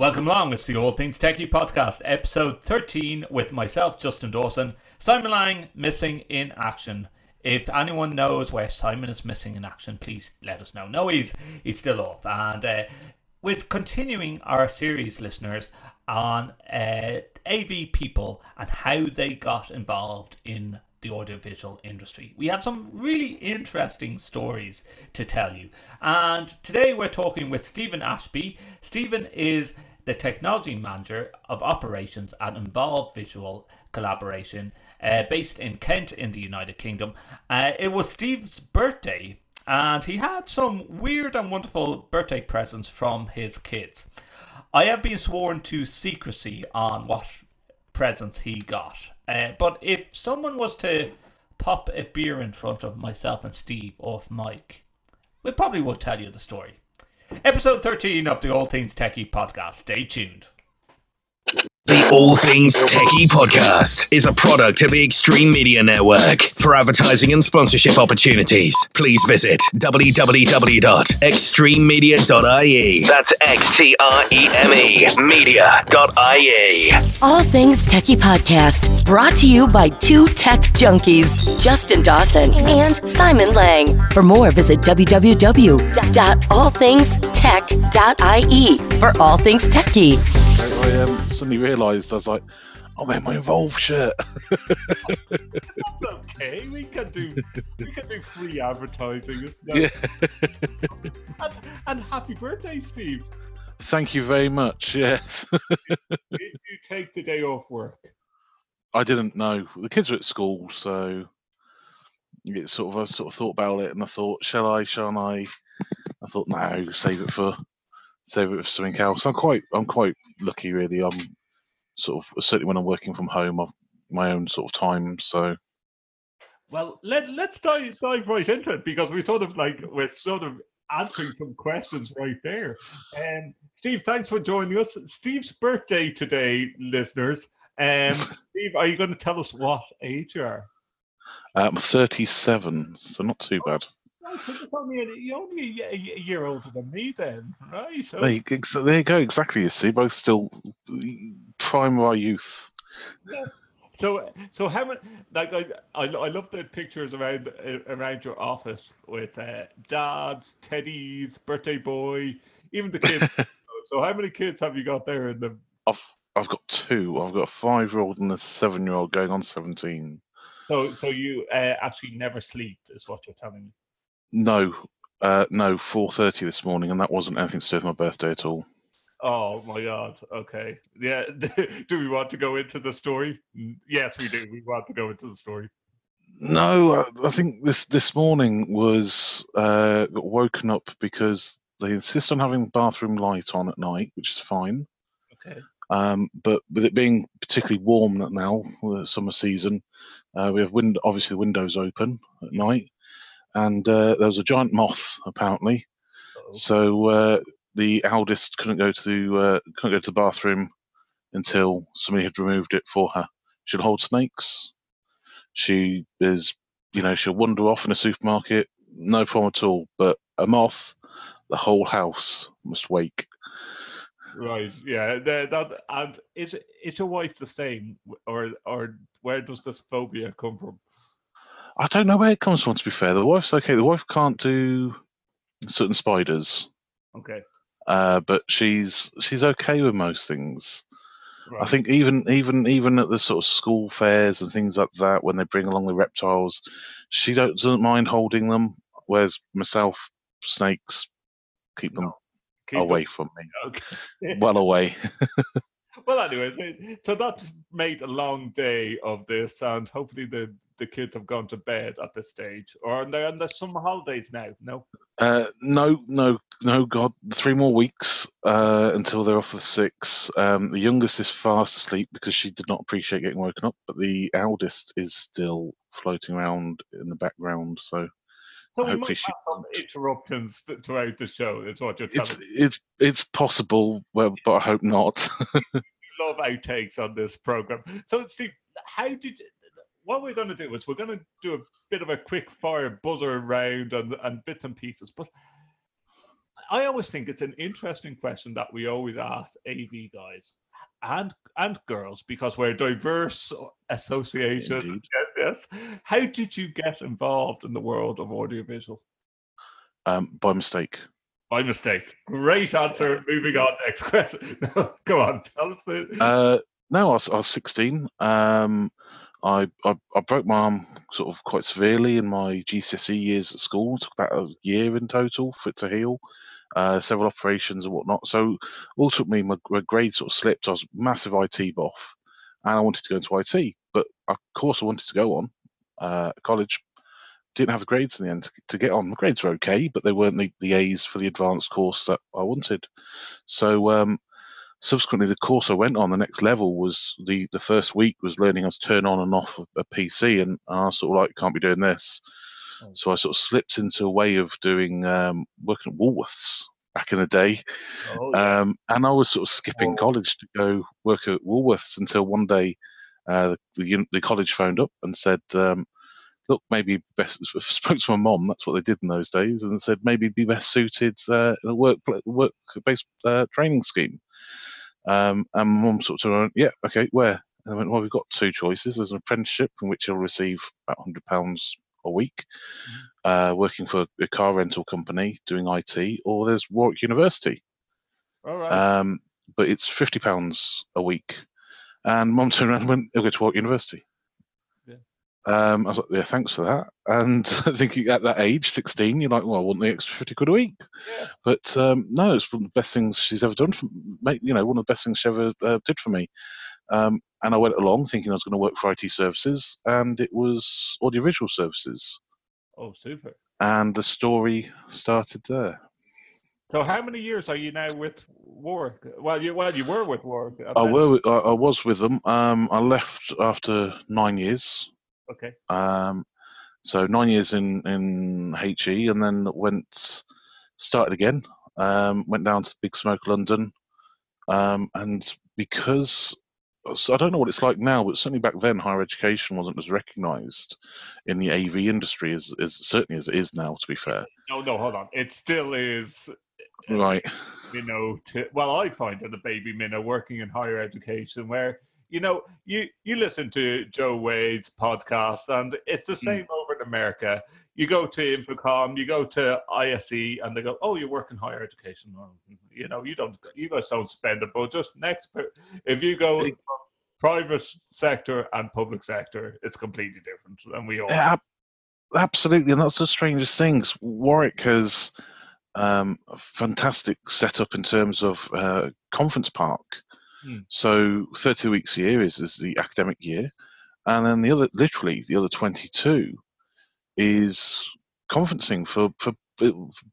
Welcome along. It's the All Things Techie podcast, episode 13, with myself, Justin Dawson. Simon Lang missing in action. If anyone knows where Simon is missing in action, please let us know. No, he's he's still off, and uh, continuing our series, listeners, on uh, AV people and how they got involved in the audiovisual industry. We have some really interesting stories to tell you. And today we're talking with Stephen Ashby. Stephen is the technology manager of operations at Involve Visual Collaboration, uh, based in Kent in the United Kingdom. Uh, it was Steve's birthday, and he had some weird and wonderful birthday presents from his kids. I have been sworn to secrecy on what presents he got. Uh, but if someone was to pop a beer in front of myself and Steve off mic, we probably would tell you the story. Episode 13 of the All Things Techie podcast. Stay tuned. The All Things Techie podcast is a product of the Xtreme Media Network. For advertising and sponsorship opportunities, please visit www.xtrememedia.ie. That's X T R E M E media.ie. All Things Techie Podcast, brought to you by two tech junkies, Justin Dawson and Simon Lang. For more, visit www.allthingstech.ie for all things techie. I um, suddenly realised I was like, I'm in my Involve shirt. That's okay. We can do we can do free advertising. yeah. And, and happy birthday, Steve. Thank you very much. Yes. Did you take the day off work? I didn't know. The kids are at school, so it sort of I sort of thought about it and I thought, shall I, shall I? I thought, no, save it for save it for something else. I'm quite I'm quite lucky really. I'm sort of certainly when I'm working from home, I've my own sort of time. So Well, let let's dive dive right into it because we sort of like we're sort of answering some questions right there. And Steve, thanks for joining us. Steve's birthday today, listeners. Um, Steve, are you going to tell us what age you are? I'm 37, so not too bad. Right, so you're only, a- you're only a, year older than me, then, right? So- There you, ex- there you go. Exactly. You see, both still prime of our youth. So, so how many? Like, I, I, I love the pictures around around your office with uh, dads, teddies, birthday boy, even the kids. so, how many kids have you got there in the? I've I've got two. I've got a five year old and a seven year old going on 17. So, so you uh, actually never sleep, is what you're telling me. No, uh, no, 4:30 this morning, and that wasn't anything to do with my birthday at all. Oh my god. Okay. Yeah. do we want to go into the story? Yes, we do. We want to go into the story. No, I, I think this this morning was uh, got woken up because they insist on having bathroom light on at night, which is fine. Okay. Um, but with it being particularly warm now, the summer season, uh, we have wind obviously the windows open at night, and uh, there was a giant moth apparently. So uh, the eldest couldn't go to uh, couldn't go to the bathroom until somebody had removed it for her. She'll hold snakes. She is, you know, she'll wander off in a supermarket, no problem at all. But a moth, the whole house must wake. Right. Yeah. That, that and is is your wife the same, or or where does this phobia come from? I don't know where it comes from. To be fair, the wife's okay. The wife can't do certain spiders, Okay. uh, but she's she's okay with most things. Right. I think even even even at the sort of school fairs and things like that, when they bring along the reptiles, she don't, doesn't mind holding them. Whereas myself, snakes, keep them Keep it- away from me, Okay. well away. well, anyway, so that's made a long day of this, and hopefully the the kids have gone to bed at this stage, or are they on the summer holidays now? No. Uh, no, no, no, God, three more weeks uh, until they're off for the six. Um, the youngest is fast asleep because she did not appreciate getting woken up, but the eldest is still floating around in the background. So So we Hopefully might she have some interruptions throughout the show. Is what you're telling it's me. it's it's possible, well, but I hope not. love outtakes on this program. So, Steve, how did what we're going to do is we're going to do a bit of a quick fire buzzer round and, and bits and pieces. But I always think it's an interesting question that we always ask AV guys and and girls because we're a diverse association. Indeed. Yes. How did you get involved in the world of audiovisual? Um, by mistake. By mistake. Great answer. Moving on. Next question. Go on. Tell us the. Uh, no, I was, I was 16. Um, I, I I broke my arm sort of quite severely in my GCSE years at school. It took about a year in total for it to heal. Uh, several operations and whatnot. So all took me my, my grade sort of slipped. I was massive IT buff, and I wanted to go into IT. But of course, I wanted to go on uh, college. Didn't have the grades in the end to, to get on. The grades were okay, but they weren't the, the A's for the advanced course that I wanted. So um, subsequently the course I went on, the next level was the the first week was learning how to turn on and off a, PC, and I was sort of like, can't be doing this. Oh. So I sort of slipped into a way of doing um, working at Woolworths back in the day, Oh, yeah. um, and I was sort of skipping Oh. college to go work at Woolworths until one day uh, the, the the college phoned up and said. Um, Look, maybe best spoke to my mom. That's what they did in those days, and said maybe be best suited uh, in a work work based uh, training scheme. Um, and mum sort of went, yeah, okay, where? And I went, well, we've got two choices. There's an apprenticeship in which you'll receive about £100 a week, uh, working for a car rental company doing IT, or there's Warwick University, All right. um, but it's £50 a week. And mum turned around and went, you'll go to Warwick University. Yeah. Um, I was like, yeah, thanks for that. And thinking at that age, 16, you're like, well, I want the extra 50 quid a week. Yeah. But um, no, it's one of the best things she's ever done for me. You know, one of the best things she ever uh, did for me. Um, and I went along thinking I was going to work for IT services, and it was audiovisual services. oh, super. And the story started there. So, how many years are you now with Warwick? Well, you well, you were with Warwick. I, were, I, I was with them. Um, I left after nine years. Okay. Um, so nine years in in HE, and then went started again. Um, went down to Big Smoke London, um, and because so I don't know what it's like now, but certainly back then, higher education wasn't as recognised in the AV industry as, as certainly as it is now. To be fair, No, no, hold on. It still is. right? you know, to, well, I find that a baby minnow working in higher education where, you know, you, you listen to Joe Wade's podcast and it's the same over in America. You go to InfoComm, you go to ISE and they go, oh, you work in higher education. Well, you know, you don't, you guys don't spend it, but just next, if you go private sector and public sector, it's completely different. And we all, Yeah, absolutely, and that's the strangest things. Warwick has um, a fantastic setup in terms of uh, conference park. Hmm. So thirty weeks a year is, is the academic year, and then the other, literally the other twenty-two, is conferencing for for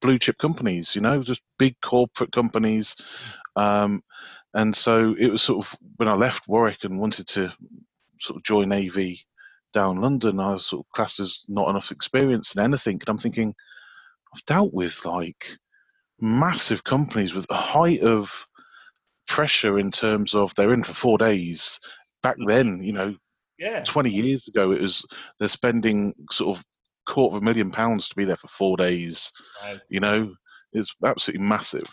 blue chip companies. You know, just big corporate companies. Um, and so it was sort of when I left Warwick and wanted to sort of join AV down London, I was sort of classed as not enough experience in anything. And I'm thinking, I've dealt with like massive companies with a height of pressure in terms of they're in for four days. Back mm. then, you know, yeah. 20 years ago, it was they're spending sort of quarter of a million pounds to be there for four days. Right. You know, it's absolutely massive.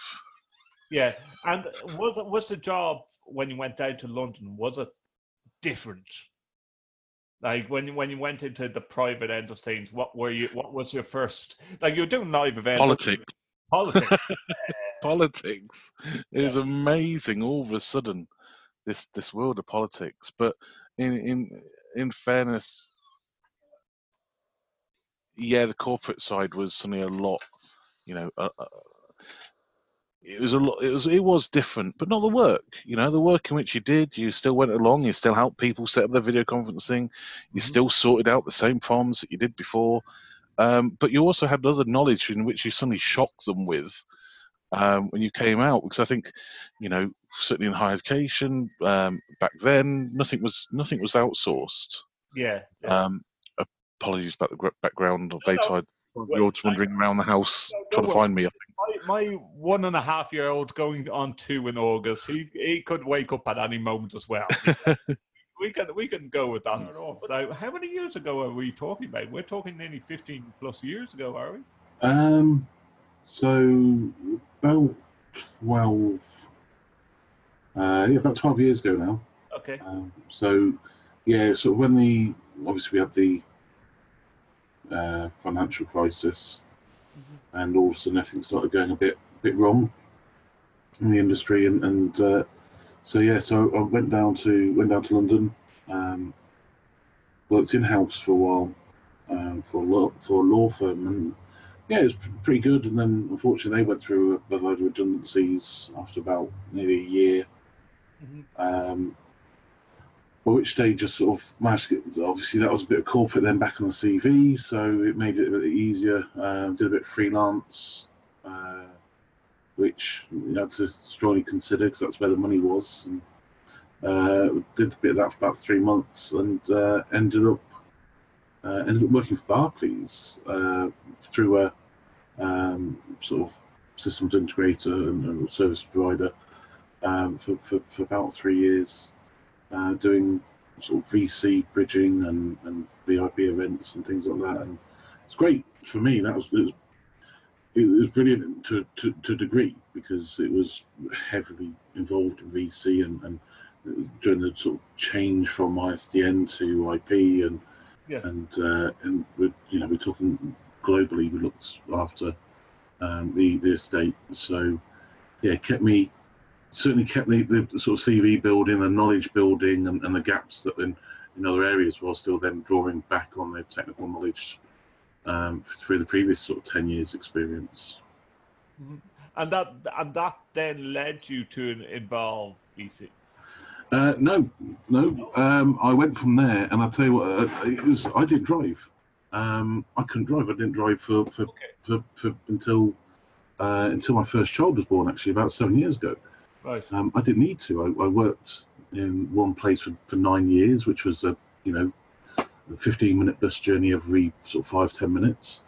Yeah, and was was the job when you went down to London was it different? Like when you when you went into the private end of things, what were you? What was your first? Like you're doing live events. Politics. Politics. politics. Is amazing all of a sudden this this world of politics. But in in in fairness yeah the corporate side was something a lot you know uh, uh, it was a lot it was it was different but not the work you know the work in which you did you still went along you still helped people set up their video conferencing you Mhm. still sorted out the same problems that you did before. Um, but you also had other knowledge in which you suddenly shocked them with um, when you came out because I think you know certainly in higher education um, back then nothing was nothing was outsourced. yeah. yeah. Um, apologies about the background of No, no. You're just wandering around the house No, don't trying to find me. I think. my, my one and a half year old going on two in August. He he could wake up at any moment as well. we can we can go with that. Now, how many years ago are we talking about? We're talking nearly fifteen plus years ago, are we? Um, so about twelve. Uh, yeah, about twelve years ago now. Okay. Um, so, yeah, so when the obviously we had the uh, financial crisis, and all of a sudden everything started going a bit bit wrong in the industry, and and uh, so yeah, so I went down to went down to London, um, worked in house for a while um, for a law, for a law firm, and yeah, it was pretty good. And then unfortunately they went through a, load of redundancies after about nearly a year. Mhm. Um, by which they just sort of managed to get, obviously that was a bit of corporate then back on the CV, so it made it a bit easier. Um, did a bit of freelance, uh, which you had to strongly consider because that's where the money was. And, uh, did a bit of that for about three months and uh, ended up uh, ended up working for Barclays uh, through a um, sort of systems integrator and, service provider um, for, for, for about three years uh, doing sort of VC bridging and, and VIP events and things like that. And it's great for me. That was it was, it was brilliant to, to, to a degree because it was heavily involved in VC and, and during the sort of change from ISDN to IP and Yeah. and uh, and we're you know we're talking globally. We looked after um, the the estate, so yeah, it kept me certainly kept the, the sort of CV building, the knowledge building, and, and the gaps that in in other areas, while still then drawing back on their technical knowledge um, through the previous sort of ten years experience. And that and that then led you to an involve VC. Uh, no, no. Um, I went from there, and I'll tell you what, uh, it was I didn't drive. Um, I couldn't drive. I didn't drive for for, Okay. for, for until uh, until my first child was born. Actually, about seven years ago. Right. Um, I didn't need to. I, I worked in one place for, for nine years, which was a you know, a 15 minute bus journey every sort of five ten minutes.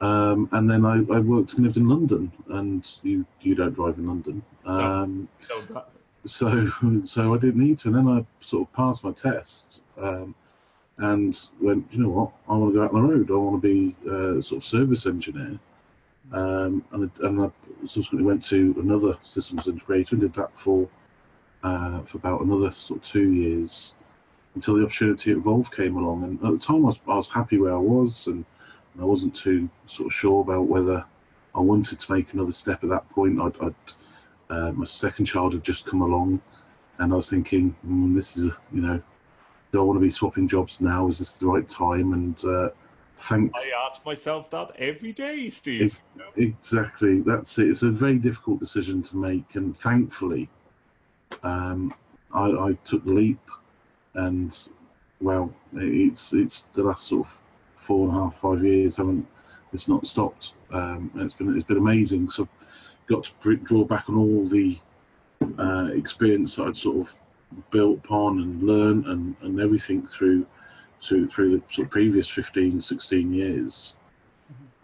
Um, and then I, I worked and lived in London, and you you don't drive in London. Um, So that, so so I didn't need to. And then I sort of passed my test um, and went, you know what? I want to go out on the road. I want to be a sort of service engineer. Um, and, and I subsequently went to another systems integrator and did that for uh, for about another sort of two years until the opportunity at Involve came along. And at the time, I was, I was happy where I was, and, and I wasn't too sort of sure about whether I wanted to make another step at that point. I'd, I'd uh, my second child had just come along, and I was thinking, mm, this is, you know, do I want to be swapping jobs now? Is this the right time? And uh, thank I ask myself that every day, Steve. exactly that's it. It's a very difficult decision to make, and thankfully, um, I, I took the leap, and well, it's it's the last sort of four and a half, five years haven't it's not stopped. Um, it's been it's been amazing. So got to draw back on all the uh, experience that I'd sort of built upon and learned and, and everything through through through the sort of previous 15, 16 years,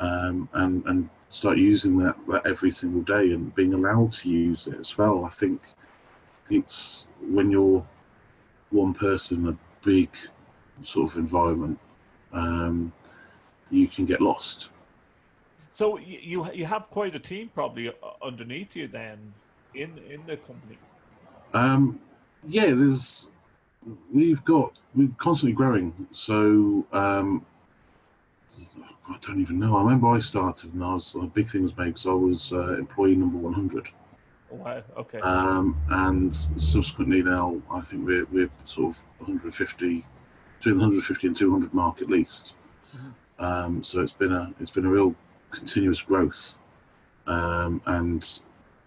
um, and and start using that, that every single day and being allowed to use it as well. I think it's when you're one person in a big sort of environment, um, you can get lost. So you you have quite a team probably uh, underneath you then in in the company. Um, yeah, there's we've got we're constantly growing. So um, I don't even know. I remember I started and I was a big thing was made because I was uh, employee number 100. Oh, wow. Okay. Um, and subsequently now I think we're we're sort of 150 between 150 and 200 mark at least. Um, so it's been a it's been a real continuous growth, um, and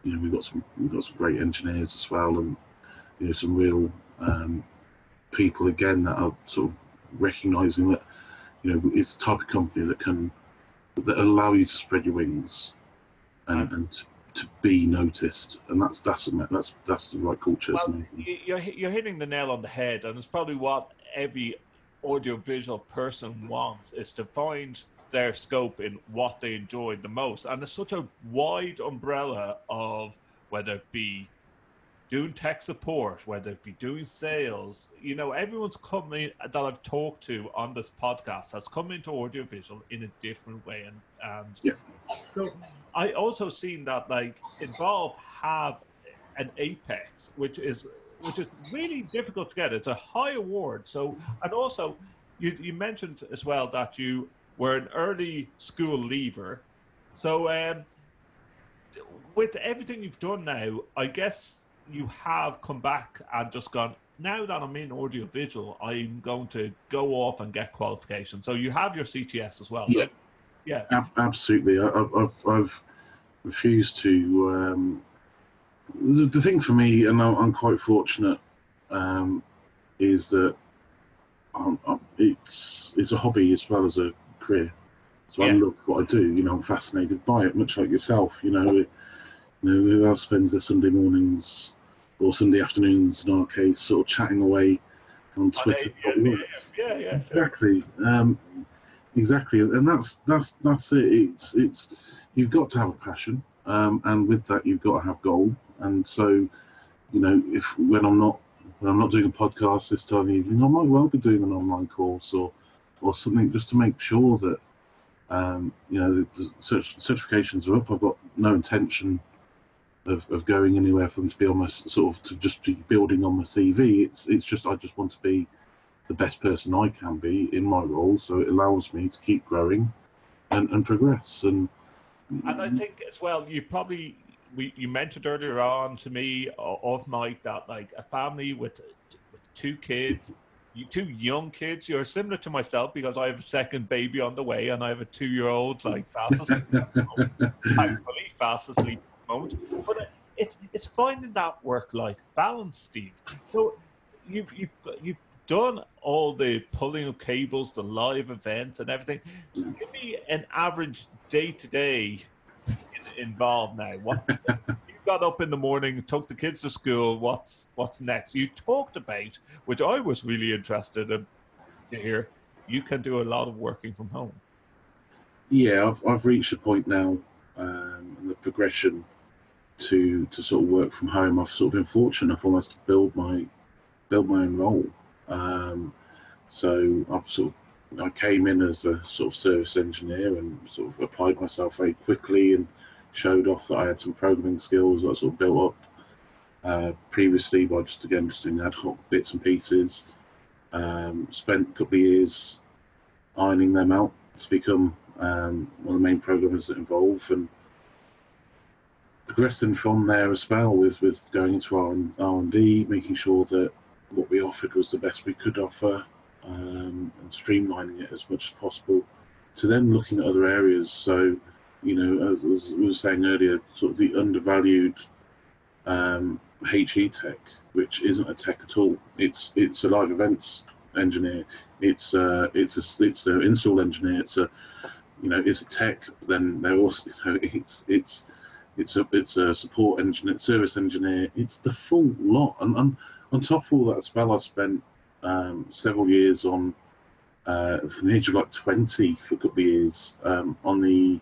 you know we've got some we've got some great engineers as well, and you know some real um, people again that are sort of recognizing that you know it's a type of company that can that allow you to spread your wings and, and to, to be noticed, and that's that's that's that's the right culture. well, you're you're hitting the nail on the head, and it's probably what every audiovisual person wants is to find their scope in what they enjoy the most, and it's such a wide umbrella of whether it be doing tech support, whether it be doing sales, you know, everyone's coming that I've talked to on this podcast has come into audiovisual in a different way, and and Yeah. so I also seen that like Involve have an APEx, which is which is really difficult to get. It's a high award. So and also you you mentioned as well that you were an early school leaver. So um, with everything you've done now, I guess you have come back and just gone. Now that I'm in audiovisual, I'm going to go off and get qualification. So you have your CTS as well. Yeah. Yeah. Ab- absolutely. I, I've, I've, refused to. Um, the, the thing for me, and I'm, I'm quite fortunate, um, is that I'm, I'm, it's it's a hobby as well as a career. So I love what I do. You know, I'm fascinated by it, much like yourself. You know, you know who else spends their Sunday mornings or Sunday afternoons in our case, sort of chatting away on Twitter. yeah, yeah, yeah. Exactly. Um, exactly, and that's that's that's it. It's it's you've got to have a passion, um, and with that you've got to have goal. And so, you know, if when I'm not when I'm not doing a podcast this time of the evening, I might well be doing an online course or or something just to make sure that um, you know the, the cert- certifications are up. I've got no intention. Of, of going anywhere for them to be on sort of to just be building on my CV. It's it's just I just want to be the best person I can be in my role, so it allows me to keep growing and, and progress. And And I think as well, you probably we you mentioned earlier on to me o- off mic that like a family with, with two kids, two young kids, you're similar to myself because I have a second baby on the way and I have a two year old like fast asleep. the fast asleep moment. But it's it's finding that work life balance, Steve. So you've you've you've done all the pulling of cables, the live events, and everything. Give me an average day to day involved now. What got up in the morning, took the kids to school. What's what's next? You talked about, which I was really interested in to hear. You can do a lot of working from home. yeah, I've, I've reached a point now um, the progression to to sort of work from home. I've sort of been fortunate enough almost build my build my own role. Um, so I've sort of I came in as a sort of service engineer and sort of applied myself very quickly and showed off that I had some programming skills that I sort of built up uh, previously by just again just doing ad hoc bits and pieces. Um, spent a couple of years ironing them out to become um, one of the main programmers that involve and progressing from there as well with, with going into R and R and D, making sure that what we offered was the best we could offer, um, and streamlining it as much as possible. To then looking at other areas, so you know, as, as I was saying earlier, sort of the undervalued um, HE tech, which isn't a tech at all. It's it's a live events engineer. It's uh, it's a it's an install engineer. It's a you know it's a tech. But then they're also you know it's it's it's a it's a support engineer, service engineer. It's the full lot. And, and on top of all that as well, I spent um, several years on uh, from the age of like twenty for a couple of years um, on the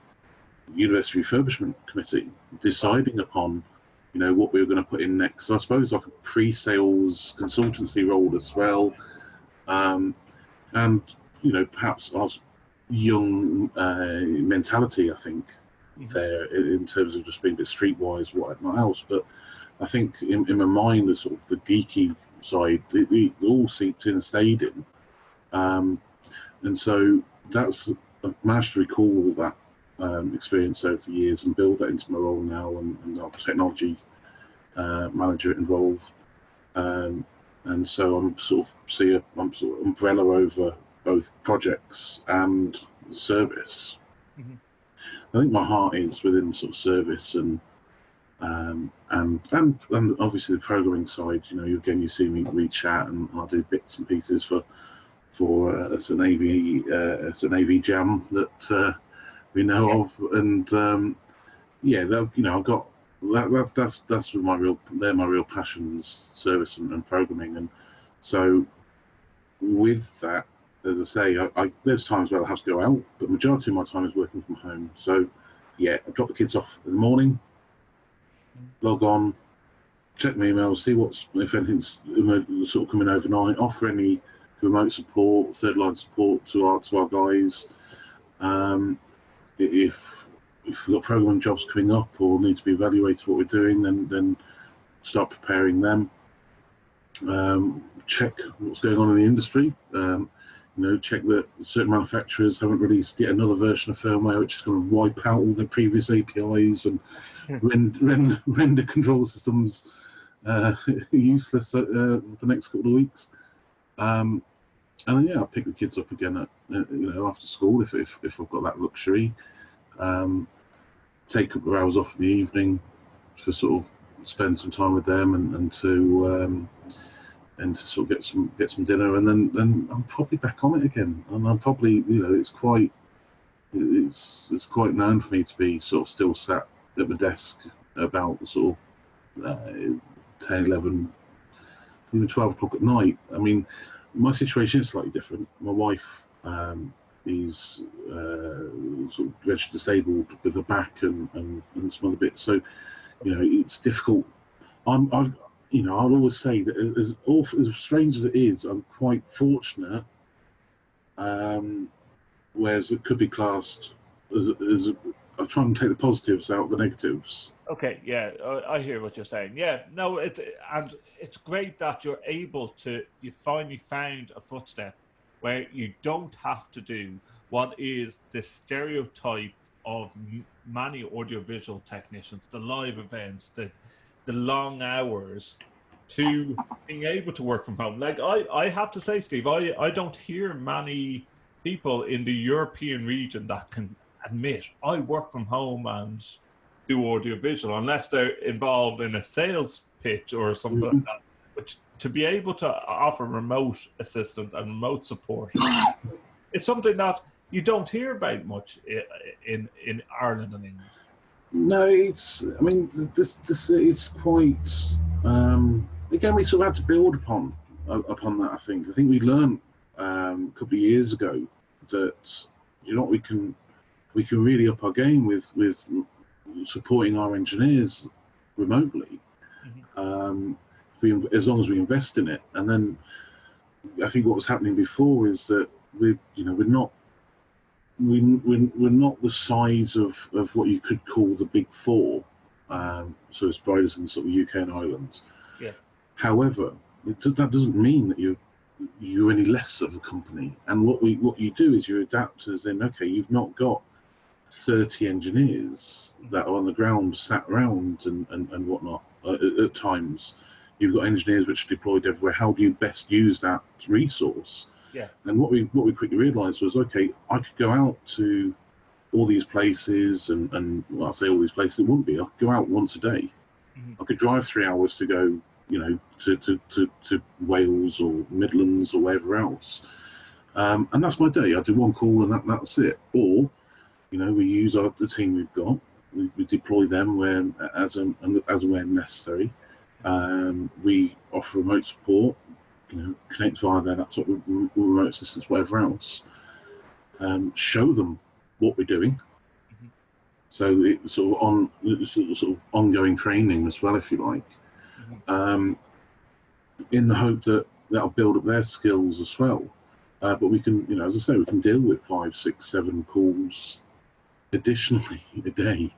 university refurbishment committee, deciding upon you know what we were going to put in next. So I suppose like a pre-sales consultancy role as well, um, and you know perhaps I was young uh, mentality. I think there in terms of just being a bit streetwise, whatnot else. But I think in, in my mind, the sort of the geeky side, it, it all seeped in and stayed in. Um, and so that's I've managed to recall all that um, experience over the years and build that into my role now and, and our technology uh, manager involved. Um, and so I'm sort of see a I'm sort of umbrella over both projects and service. Mhm. I think my heart is within sort of service and um, and and and obviously the programming side. You know, again, you see me we chat and I'll do bits and pieces for for uh, an AV uh, an AV jam that uh, we know of, and um, yeah, that, you know, I've got that, that's that's that's my real they're my real passions, service and, and programming, and so with that, as I say, I, I, there's times where I have to go out, but majority of my time is working from home. So yeah, I drop the kids off in the morning, log on, check my emails, see what's if anything's sort of coming overnight. Offer any remote support, third line support to our to our guys. Um, if if we've got program jobs coming up or need to be evaluated what we're doing, then then start preparing them. Um, check what's going on in the industry. Um, you know, check that certain manufacturers haven't released yet another version of firmware which is going to wipe out all the previous APIs and render, render, render control systems uh, useless uh, for the next couple of weeks. Um, and then yeah, I'll pick the kids up again at you know after school if if, if I've got that luxury. Um, take a couple of hours off in the evening to sort of spend some time with them and, and to um, and to sort of get some get some dinner. And then then I'm probably back on it again. And I'm probably you know it's quite it's it's quite known for me to be sort of still sat at my desk about sort of uh, 10 11 even 12 o'clock at night. I mean my situation is slightly different my wife um, is uh, sort of registered disabled with the back and, and, and some other bits so you know it's difficult I'm I've you know, I'll always say that as awful, as strange as it is, I'm quite fortunate. Um, whereas it could be classed as, as a, I try and take the positives out of the negatives. Okay, yeah, I hear what you're saying. Yeah, no, it and it's great that you're able to. You finally found a footstep where you don't have to do what is the stereotype of many audiovisual technicians, the live events, the the long hours to being able to work from home. Like I, I have to say, Steve, I, I don't hear many people in the European region that can admit I work from home and do audiovisual unless they're involved in a sales pitch or something mm-hmm. like that. But to be able to offer remote assistance and remote support, it's something that you don't hear about much in in Ireland and England. No, it's. I mean, this this it's quite. Um, again, we sort of had to build upon uh, upon that. I think. I think we learned um, a couple of years ago that you know we can we can really up our game with with supporting our engineers remotely. Mm-hmm. Um, we, as long as we invest in it, and then I think what was happening before is that we, you know, we're not we, we're, we're not the size of, of what you could call the big four, um, so it's providers in sort of UK and Ireland. Yeah. However, does, that doesn't mean that you're you're any less of a company. And what we what you do is you adapt as in okay, you've not got 30 engineers that are on the ground sat around and, and, and whatnot uh, at, at times. You've got engineers which are deployed everywhere. How do you best use that resource? Yeah. And what we what we quickly realised was, okay, I could go out to all these places, and and well, I say all these places, it wouldn't be. I could go out once a day. Mm-hmm. I could drive three hours to go, you know, to to, to, to Wales or Midlands or wherever else. Um, and that's my day. I do one call and that, that's it. Or, you know, we use our, the team we've got. We, we deploy them where as and as and when necessary. Um, we offer remote support you know, connect via their laptop remote assistance, whatever else. Um, show them what we're doing. Mm-hmm. So it's sort of on sort of, sort of ongoing training as well, if you like, mm-hmm. um, in the hope that that'll build up their skills as well. Uh, but we can, you know, as I say, we can deal with five, six, seven calls additionally a day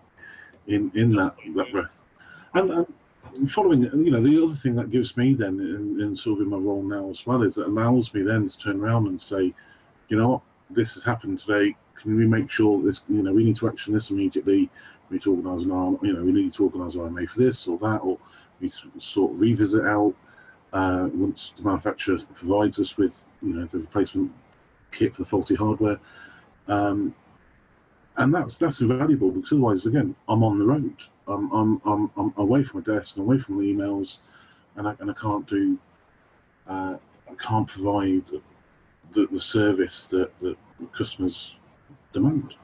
in in that that breath. And, following, you know, the other thing that gives me then, in, in, sort of in my role now as well, is it allows me then to turn around and say, you know what, this has happened today. Can we make sure this, you know, we need to action this immediately. We need to organise an arm, you know, we need to organise RMA for this or that, or we sort of revisit out uh, once the manufacturer provides us with, you know, the replacement kit for the faulty hardware. Um, and that's that's invaluable because otherwise, again, I'm on the road. I'm I'm I'm, I'm away from my desk, away from the emails, and I and I can't do, uh, I can't provide the, the service that that customers demand.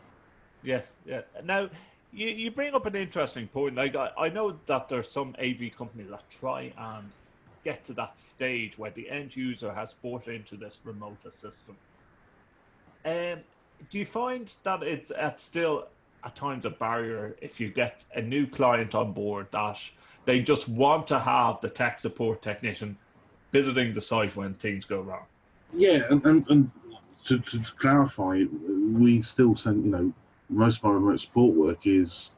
Yes, yeah. Now, you, you bring up an interesting point. Like I, I know that there's some AV companies that try and get to that stage where the end user has bought into this remote assistance. Um, do you find that it's at still at times a barrier if you get a new client on board that they just want to have the tech support technician visiting the site when things go wrong. Yeah, and, and, and to, to, to clarify, we still send, you know, most of my remote support work is,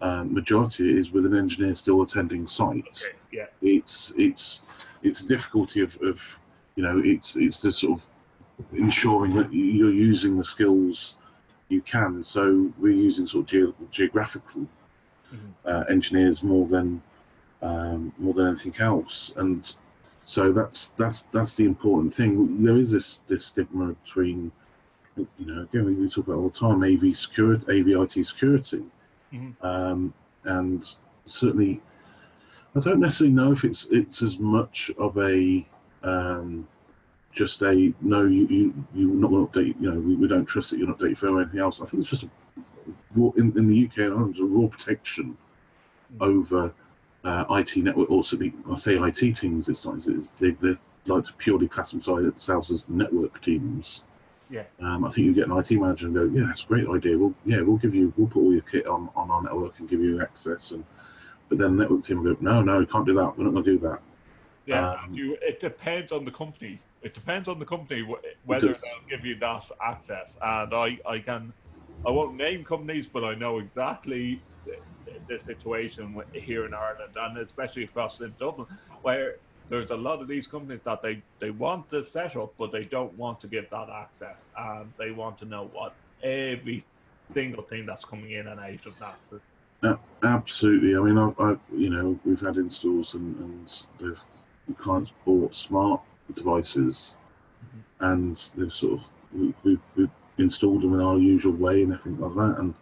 um, majority is with an engineer still attending site. Okay. Yeah. It's, it's, it's a difficulty of, of, you know, it's, it's the sort of ensuring that you're using the skills you can. So we're using sort of ge- geographical Mhm. uh, engineers more than, um, more than anything else. And so that's that's that's the important thing. There is this this stigma between, you know, again we talk about all the time AV security, AV IT security, Mhm. um, and certainly, I don't necessarily know if it's it's as much of a um, just a no, you you you're not going to update. You know, we, we don't trust that you're not updating firmware or anything else. I think it's just a, in in the UK and Ireland, there's a raw protection over uh, IT network, or I say IT teams. It's not. It's, they they like to purely class themselves as network teams. Yeah. Um, I think you get an IT manager and go, yeah, that's a great idea. We'll yeah, we'll give you, we'll put all your kit on, on our network and give you access. And but then the network team will go, no, no, you can't do that. We're not going to do that. Yeah, Um, you, it depends on the company. It depends on the company whether they'll give you that access. And I, I can, I won't name companies, but I know exactly the, the situation here in Ireland, and especially across in Dublin, where there's a lot of these companies that they, they want the setup, but they don't want to give that access, and they want to know what every single thing that's coming in and out of that system. Uh, absolutely. I mean, I've, I've you know we've had installs and and they've the clients bought smart devices, and they've sort of we, we've, we've installed them in our usual way and everything like that, and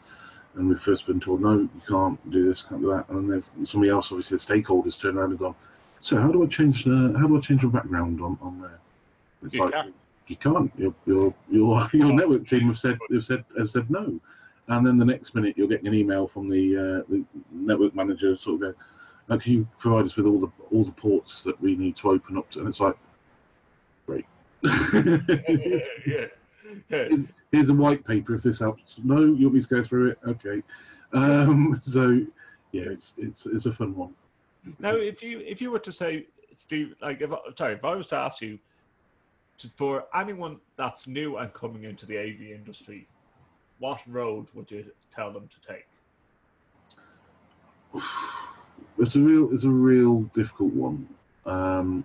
and we've first been told no, you can't do this, can't do that, and then they've somebody else, obviously the stakeholders, turned around and gone, so how do I change the how do I change the background on on there? It's You like can't. you can't. Your your your your network team have said have said has said no, and then the next minute you're getting an email from the uh, the network manager sort of going, "Oh, "Can you provide us with all the all the ports that we need to open up?" To? And it's like, great. yeah. yeah. Here's a white paper if this helps. No, you want me to go through it? Okay. Um, so yeah, it's it's it's a fun one. Now, if you if you were to say, Steve, like if sorry, if I was to ask you, to, for anyone that's new and coming into the AV industry, what road would you tell them to take? It's a real it's a real difficult one um,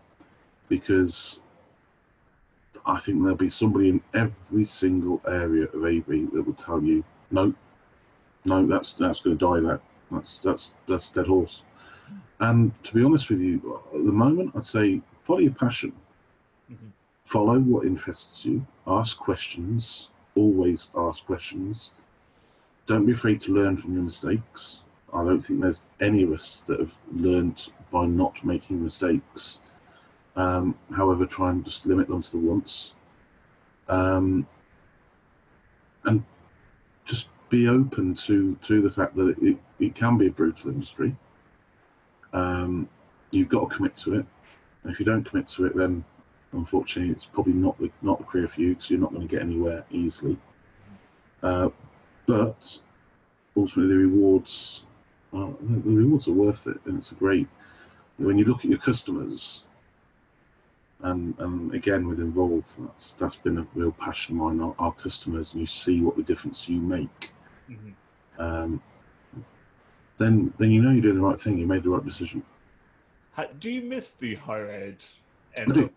because I think there'll be somebody in every single area of AV that will tell you no, no, that's that's going to die. That that's that's that's dead horse. And to be honest with you, at the moment, I'd say follow your passion, Mhm. follow what interests you, ask questions, always ask questions. Don't be afraid to learn from your mistakes. I don't think there's any of us that have learned by not making mistakes. Um, however, try and just limit them to the once. Um, and just be open to, to the fact that it, it can be a brutal industry. Um, you've got to commit to it. And if you don't commit to it, then unfortunately, it's probably not the, not the career for you because you're not going to get anywhere easily. Uh, but ultimately, the rewards are, the rewards are worth it, and it's a great. When you look at your customers, and and again with Involve, that's that's been a real passion of mine. Our, our customers, and you see what the difference you make. Mhm. Um, then then you know you're doing the right thing. You made the right decision. Do you miss the higher ed? I do.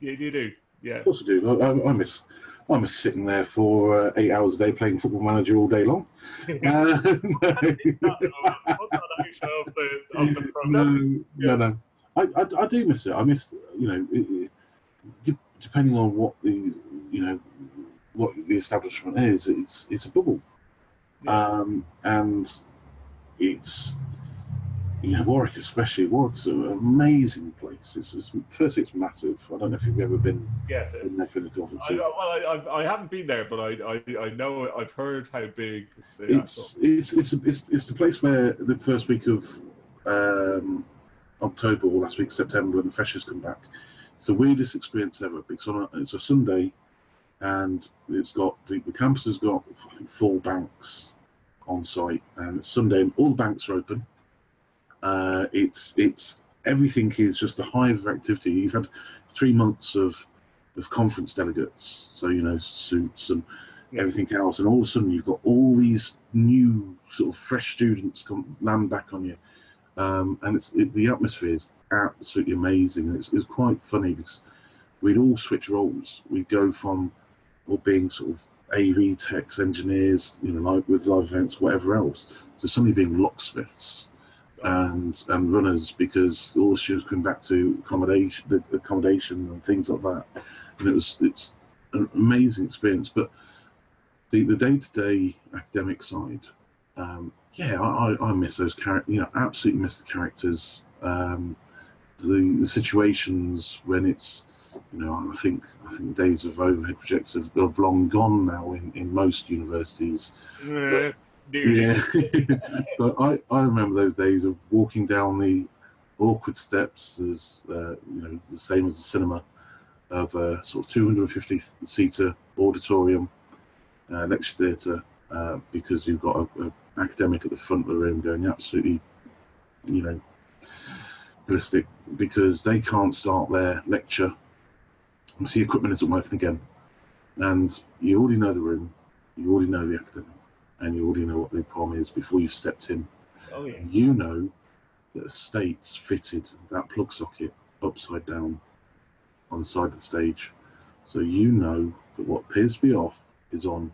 You, you do, yeah. Of course I do. I, I, I miss I miss sitting there for uh, eight hours a day playing Football Manager all day long. Uh, of the, of the no, no, no. I, I, I do miss it. I miss, you know, it, it, depending on what the, you know, what the establishment is, it's it's a bubble, Yeah. um, and it's, you know, Warwick especially. Warwick's an amazing place. It's, it's first, it's massive. I don't know if you've ever been Yes. in there for the I, conferences. well, I, I, I haven't been there, but I, I, I know I've heard how big it's it's it's it's it's the place where the first week of um, October or last week September when the freshers come back. It's the weirdest experience ever because on a, it's a Sunday, and it's got the, the campus has got I think four banks on site, and it's Sunday and all the banks are open, Uh, it's it's everything is just a hive of activity. You've had three months of of conference delegates, so you know suits and Yeah. everything else, and all of a sudden you've got all these new sort of fresh students come land back on you, um, and it's it, the atmosphere is absolutely amazing. It's, it's quite funny because we'd all switch roles. We'd go from all being sort of AV techs, engineers, you know, like with live events, whatever else, to suddenly being locksmiths and and runners because all the students coming back to accommodation, the accommodation and things like that. And it was it's an amazing experience. But the the day to day academic side, um, yeah, I, I miss those characters. You know, absolutely miss the characters. Um, the, the situations when it's you know, I think I think days of overhead projectors have, have long gone now in, in most universities. Uh, Yeah, but I, I remember those days of walking down the awkward steps as uh, you know the same as the cinema of a sort of 250 seater auditorium uh, lecture theatre uh, because you've got a, a academic at the front of the room going absolutely you know ballistic because they can't start their lecture and the equipment isn't working again and you already know the room you already know the academic and you already know what the problem is before you've stepped in. Oh yeah. You know that a state's fitted that plug socket upside down on the side of the stage. So you know that what appears to be off is on,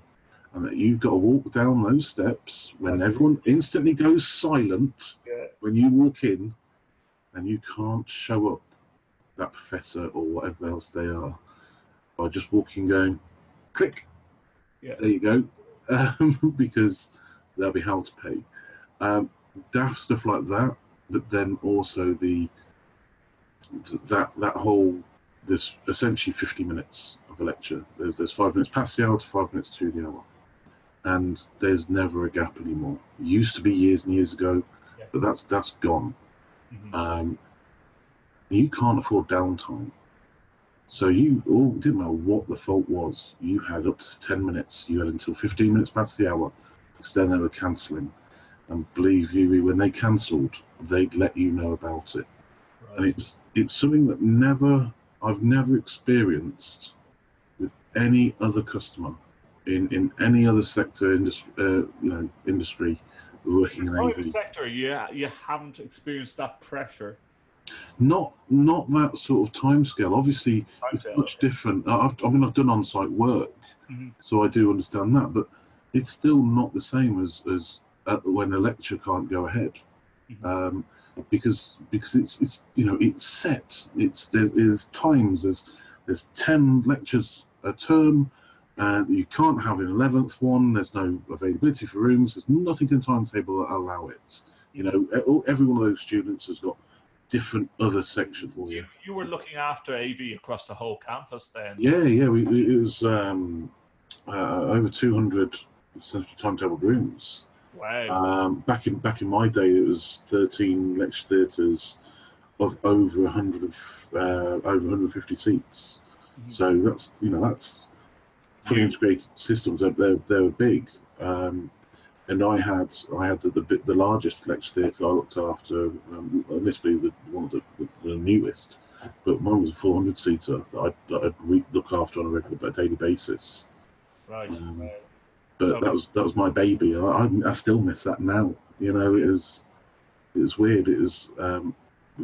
and that you've got to walk down those steps when everyone instantly goes silent Yeah. when you walk in, and you can't show up that professor or whatever else they are by just walking going click. Yeah. there you go. Um, because they'll be held to pay. Um, daft stuff like that but then also the that that whole there's essentially 50 minutes of a lecture. There's there's five minutes past the hour to five minutes to the hour and there's never a gap anymore It used to be years and years ago Yeah. but that's that's gone Mhm. um, you can't afford downtime. So you all didn't know what the fault was. You had up to ten minutes. You had until fifteen minutes past the hour, because then they were cancelling. And believe you, when they cancelled, they'd let you know about it. And it's it's something that never I've never experienced with any other customer in, in any other sector industry uh, you know industry working in Private sector, yeah, you haven't experienced that pressure. Not not that sort of timescale. Obviously, it's Timescale, much different. I- I've, I mean, I've done on-site work, Mhm. so I do understand that. But it's still not the same as as uh, when a lecture can't go ahead, Mhm. um, because because it's it's you know it's set. It's there's, there's times. There's there's ten lectures a term, and you can't have an eleventh one. There's no availability for rooms. There's nothing in the timetable that allow it. You know, every one of those students has got different other section for you. You, were looking after AV across the whole campus then. Yeah, yeah, we, we, it was um, uh, over 200 central timetabled rooms. Wow. Um, back in back in my day, it was 13 lecture theatres of over 100 of uh, over 150 seats. Mhm. So that's you know that's fully integrated systems. They're they're, they're big. Um, and I had I had the the, the largest lecture theatre I looked after, um, initially the one of the, the, the newest, but mine was a 400 seater that I'd, that I'd re- look after on a regular daily basis. right. um. But Okay. that was that was my baby. I, I, I still miss that now. You know, it was it was weird. It was um,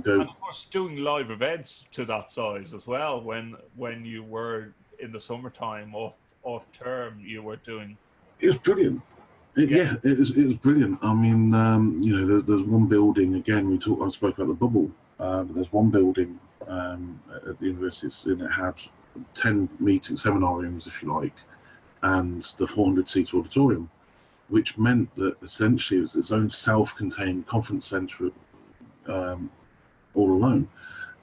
go And of course, doing live events to that size as well. When when you were in the summertime off off term, you were doing. It was brilliant. It, Yeah. yeah. it was it was brilliant. I mean, um, you know, there, there's one building again. We talked. I spoke about the bubble, uh, but there's one building um, at the university, and it had ten meeting seminar rooms, if you like, and the 400 seat auditorium, which meant that essentially it was its own self-contained conference centre, um, all alone.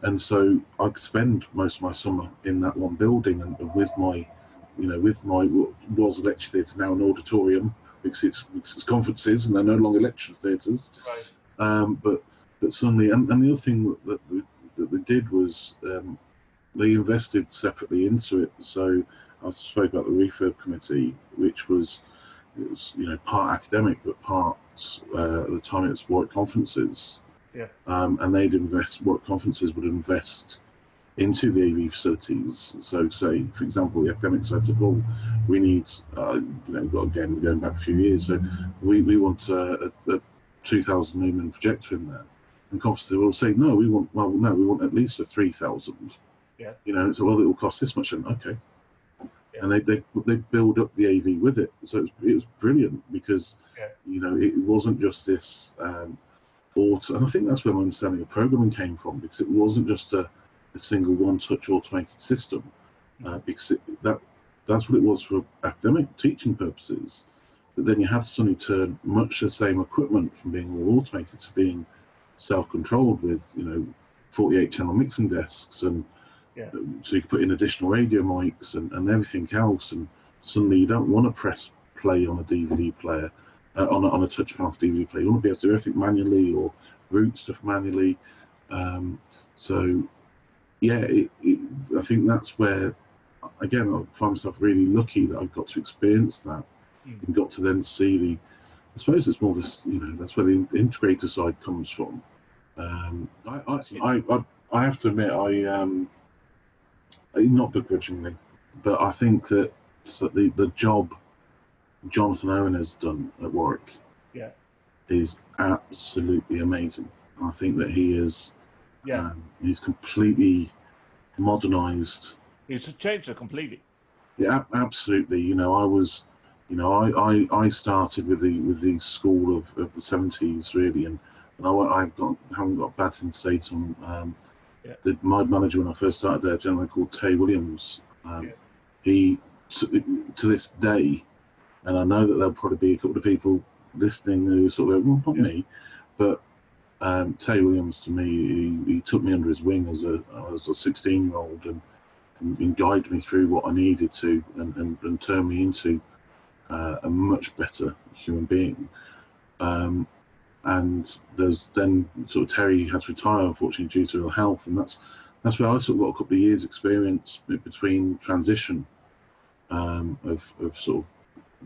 And so I could spend most of my summer in that one building and with my you know, with my was a lecture theatre now an auditorium because it's, because it's conferences and they're no longer lecture theatres. Right. Um, but but suddenly, and, and the other thing that, that, we, that they did was um, they invested separately into it. So I spoke about the refurb committee, which was it was you know part academic but part uh, at the time it was Warwick conferences. Yeah. Um, and they'd invest, what conferences would invest into the AV facilities. So, say, for example, the academic side said, well, we need, uh, you know, got again, going back a few years, so we, we want a, a, a 2000 lumen projector in there. And conferences will say, no, we want, well, no, we want at least a 3000. Yeah. You know, so, well, it will cost this much. And okay. Yeah. And they, they, they build up the AV with it. So it was, it was brilliant because, Yeah. you know, it wasn't just this, um, auto, and I think that's where my understanding of programming came from because it wasn't just a, a single one-touch automated system, uh, because it, that that's what it was for academic teaching purposes. But then you had to suddenly turn much the same equipment from being all automated to being self-controlled with you know 48 channel mixing desks and Yeah. um, so you could put in additional radio mics and, and everything else and suddenly you don't want to press play on a DVD player uh, on, a, on a touch panel DVD player you want to be able to do everything manually or route stuff manually um, so yeah it, it, I think that's where again I find myself really lucky that I've got to experience that Mm. and got to then see the I suppose it's more this you know that's where the integrator side comes from um, I, I, I, I, I have to admit I um, not begrudgingly but I think that so the, the job Jonathan Owen has done at Warwick Yeah. is absolutely amazing I think that he is Yeah. um, he's completely modernized It's changed it completely. yeah, absolutely. You know, I was, you know, I, I, I started with the with the school of, of the seventies really, and, and I, I've got haven't got bad things to say to him. Um, Yeah. the, my manager when I first started there, a gentleman called Tay Williams, um, Yeah. he to, to this day, and I know that there'll probably be a couple of people listening who sort of, well, not Yeah. me, but um, Tay Williams to me, he, he took me under his wing as a as a sixteen year old and and, and guide me through what I needed to and, and, and turn me into uh, a much better human being. Um, and there's then sort of Terry had to retire unfortunately due to ill health, and that's that's where I sort of got a couple of years experience between transition um, of, of sort of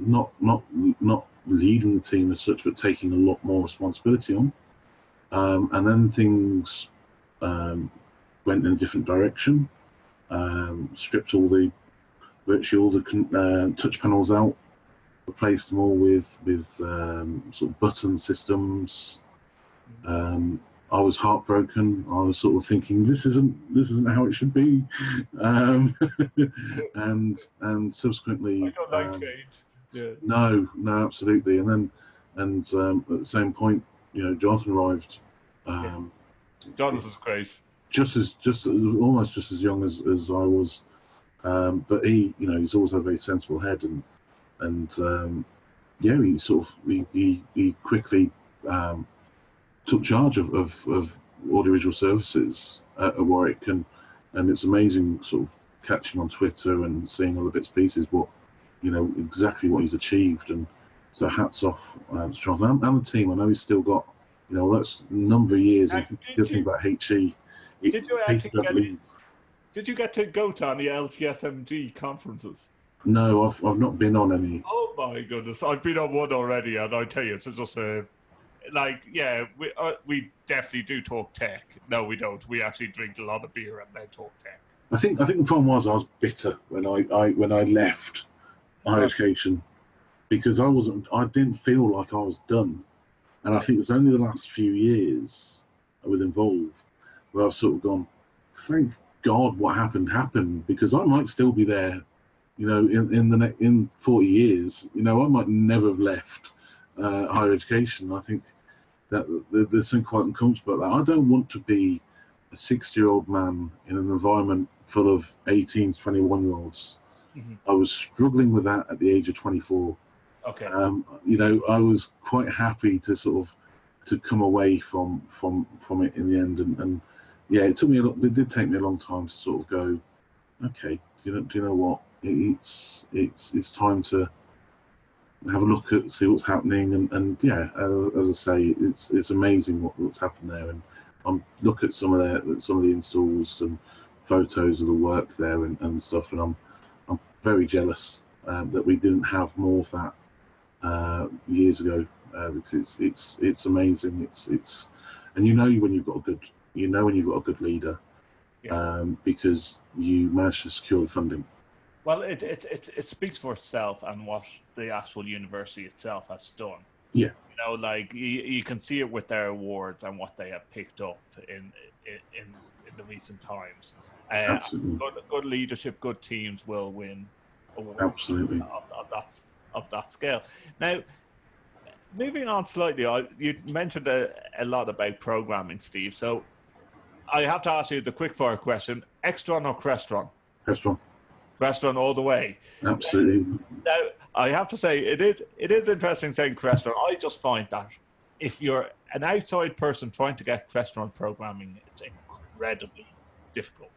not not not leading the team as such, but taking a lot more responsibility on. Um, and then things um, went in a different direction um, stripped all the virtually all the con- uh, touch panels out, replaced them all with with um, sort of button systems. Um, I was heartbroken. I was sort of thinking this isn't this isn't how it should be, um, and and subsequently. I um. Yeah. no, no, absolutely. And then, and um, at the same point, you know, Jonathan arrived, um, Jonathan's great. just as just almost just as young as, as I was, um, but he, you know, he's always had a very sensible head, and and um, yeah, he sort of he he, he quickly um, took charge of, of, of audiovisual services at, at Warwick, and and it's amazing sort of catching on Twitter and seeing all the bits pieces what you know exactly what he's achieved, and so hats off uh, to Jonathan and, and the team. I know he's still got you know that's a number of years. And did still think about HE. Did you actually get- Did you get to go to any LTSMG conferences? No, I've, I've not been on any. Oh my goodness, I've been on one already, and I tell you, it's just a like, yeah, we uh, we definitely do talk tech. No, we don't. We actually drink a lot of beer and then talk tech. I think I think the problem was I was bitter when I, I when I left higher education because I wasn't I didn't feel like I was done, and I think it's only the last few years I was involved where I've sort of gone, thank God what happened happened because I might still be there, you know, in in the ne- in forty years, you know, I might never have left uh, higher education. I think that there's something quite uncomfortable about that. I don't want to be a 60 year old man in an environment full of 18 to 21 year olds. Mhm. I was struggling with that at the age of 24. Okay. Um, you know, I was quite happy to sort of to come away from from from it in the end, and, and yeah, it took me a lot. It did take me a long time to sort of go, okay, do you know, do you know what? It's it's it's time to have a look at see what's happening, and and yeah, as I say, it's it's amazing what, what's happened there, and I'm look at some of the some of the installs and photos of the work there and, and stuff, and I'm I'm very jealous um, that we didn't have more of that uh, years ago uh, because it's it's it's amazing. It's it's and you know when you've got a good, you know when you've got a good leader, Yeah. um, because you managed to secure the funding. Well, it, it it it speaks for itself and what the actual university itself has done. Yeah. You know, like you, you can see it with their awards and what they have picked up in in in, the recent times. Uh, Absolutely. good, good leadership, good teams will win Absolutely. of, of that of that scale. Now, moving on slightly, I, you mentioned a, a lot about programming, Steve. So, I have to ask you the quick fire question: Extron or Crestron? Restaurant. Crestron all the way. Absolutely. Now, I have to say, it is it is interesting saying Crestron. I just find that if you're an outside person trying to get Crestron programming, it's incredibly difficult.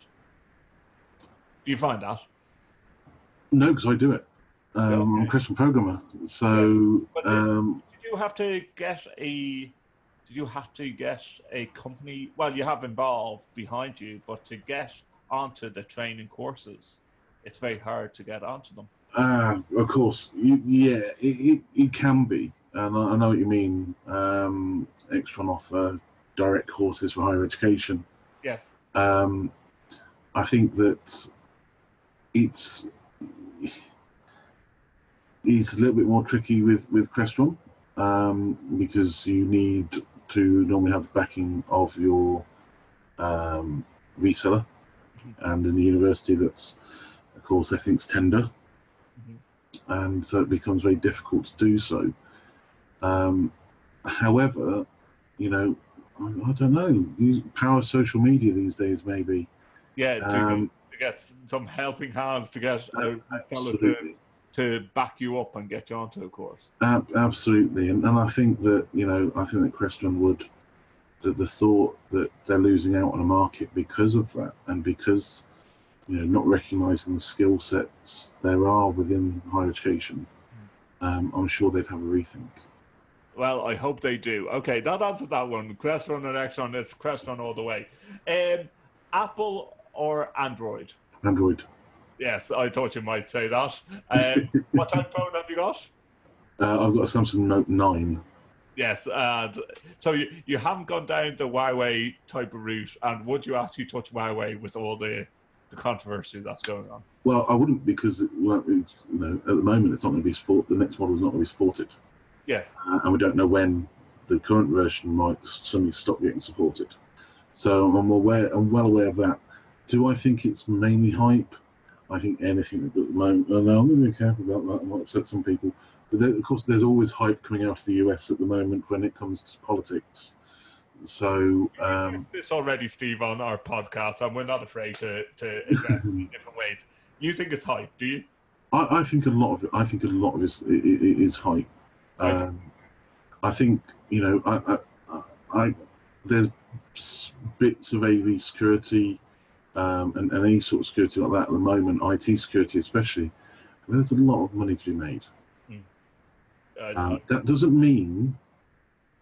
Do you find that? No, because I do it. Um, I'm a Okay. Crestron programmer, so the- um, Did you have to get a? Did you have to get a company? Well, you have Involve behind you, but to get onto the training courses, it's very hard to get onto them. uh, of course, you, yeah, it, it, it can be, and I, I know what you mean. Um, Extron offer direct courses for higher education. Yes. Um, I think that it's it's a little bit more tricky with with Crestron um, because you need to normally have the backing of your um, reseller, and in the university, that's of course everything's tender, and so it becomes very difficult to do so. Um, however, you know, I, I don't know. Use power social media these days, maybe. Yeah. To, Um, to get some helping hands to get a fellow Absolutely. To back you up and get you onto a course. Ab- absolutely, and, and I think that you know, I think that Crestron would, that the thought that they're losing out on a market because of that, and because you know, not recognising the skill sets there are within higher education, um, I'm sure they'd have a rethink. Well, I hope they do. Okay, that answers that one. Crestron and Extron, it's Crestron all the way. Um, Apple or Android? Android, Yes, I thought you might say that. Um, what type of phone have you got? uh, I've got a Samsung Note Nine. Yes, and so you, you haven't gone down the Huawei type of route, and would you actually touch Huawei with all the, the controversy that's going on? Well, I wouldn't because well, it, you know, at the moment it's not going to be sport. The next model is not going to be supported. Yes, uh, and we don't know when the current version might suddenly stop getting supported. So I'm aware, I'm well aware of that. Do I think it's mainly hype? I think anything at the moment. And I'm going to be careful about that. I might upset some people. But there, of course, there's always hype coming out of the US at the moment when it comes to politics. So um, this already, Steve, on our podcast, and we're not afraid to, to address it in different ways. You think it's hype, do you? I, I think a lot of it. I think a lot of it is, i- i- hype. Right. Um, I think you know, I, I, I there's bits of AV security um, and, and any sort of security like that at the moment, IT security especially. There's a lot of money to be made. Uh, Um, that doesn't mean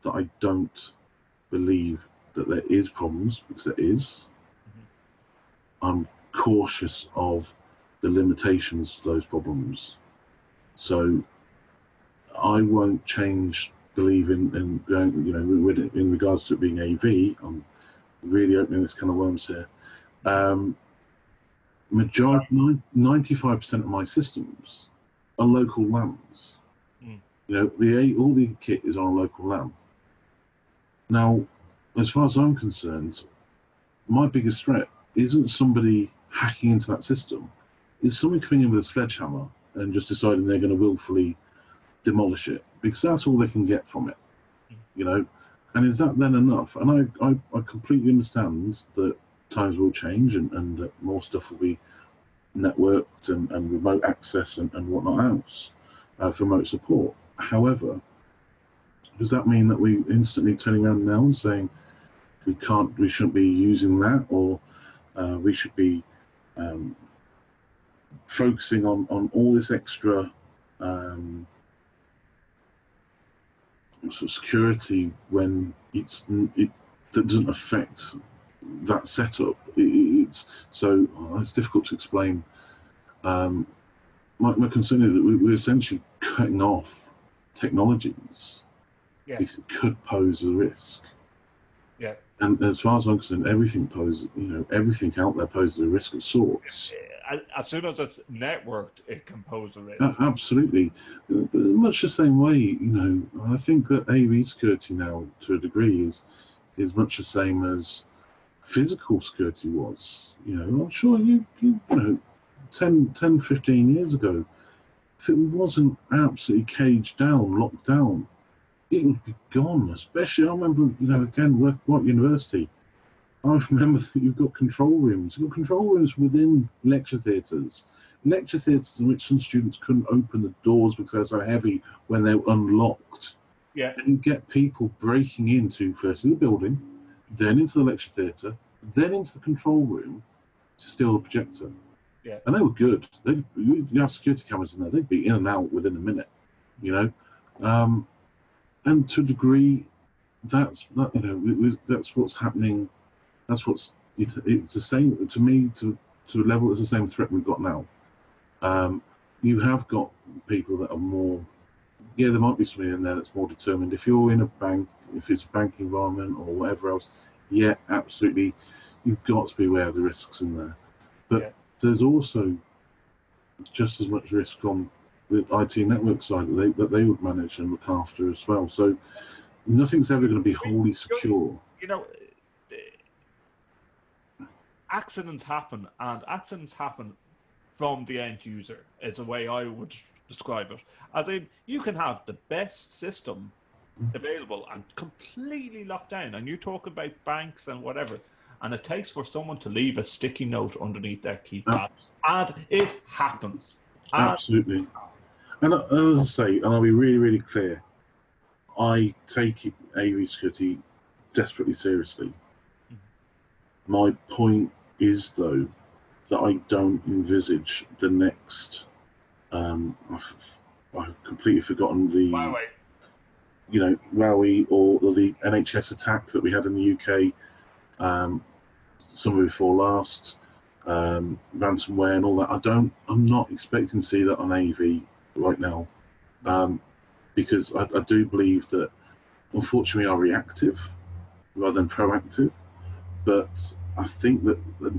that I don't believe that there is problems because there is. I'm cautious of the limitations of those problems. So I won't change believe in, in going, you know, in regards to it being AV. I'm really opening this kind of worms here. Um, majority, 95% of my systems are local LANs. Mm. You know, the all the kit is on a local LAN. Now, as far as I'm concerned, my biggest threat isn't somebody hacking into that system. It's somebody coming in with a sledgehammer and just deciding they're going to willfully demolish it because that's all they can get from it. You know, and is that then enough? And I, I, I completely understand that times will change and, and that more stuff will be networked and, and remote access and, and whatnot else uh, for remote support. However, does that mean that we instantly turning around now and saying we can't, we shouldn't be using that, or uh, we should be um, focusing on, on all this extra um, sort of security when it's it that doesn't affect that setup. It's so oh, it's difficult to explain. Um, my, my concern is that we, we're essentially cutting off technologies Yeah. because it could pose a risk. Yeah. And as far as I'm concerned, everything poses, you know, everything out there poses a risk of sorts. As soon as it's networked, it can pose a risk. A- Absolutely. Uh, Much the same way, you know, I think that AV security now, to a degree, is is much the same as physical security was. You know, I'm sure you, you, you know, 10, 10, 15 years ago, if it wasn't absolutely caged down, locked down, it would be gone. Especially, I remember, you know, again, work, what university. I remember that you've got control rooms. You've got control rooms within lecture theatres lecture theatres in which some students couldn't open the doors because they were so heavy when they were unlocked. Yeah. And get people breaking into first the building, then into the lecture theatre, then into the control room to steal the projector. Yeah. And they were good. They you have security cameras in there. They'd be in and out within a minute. You know, um, and to a degree, that's that, you know it that's what's happening. That's what's it, it's the same to me to to a level. It's the same threat we've got now. Um, you have got people that are more. Yeah, there might be somebody in there that's more determined. If you're in a bank, if it's a bank environment or whatever else, yeah, absolutely, you've got to be aware of the risks in there. But Yeah. there's also just as much risk on the IT network side that they that they would manage and look after as well. So nothing's ever going to be wholly secure. you know, accidents happen, and accidents happen from the end user. Is the way I would describe it. As in, you can have the best system mm. available and completely locked down, and you talk about banks and whatever, and it takes for someone to leave a sticky note underneath their keypad, and it happens. And Absolutely. And, uh, as I say, and I'll be really, really clear, I take it, AV security desperately seriously. My point is, though, that I don't envisage the next. Um, I've, I've completely forgotten the way, you know, Wowie or, or the NHS attack that we had in the UK um, summer before last, um, ransomware and all that. I don't, I'm not expecting to see that on AV right now um, because I, I do believe that unfortunately are reactive rather than proactive. But I think that, that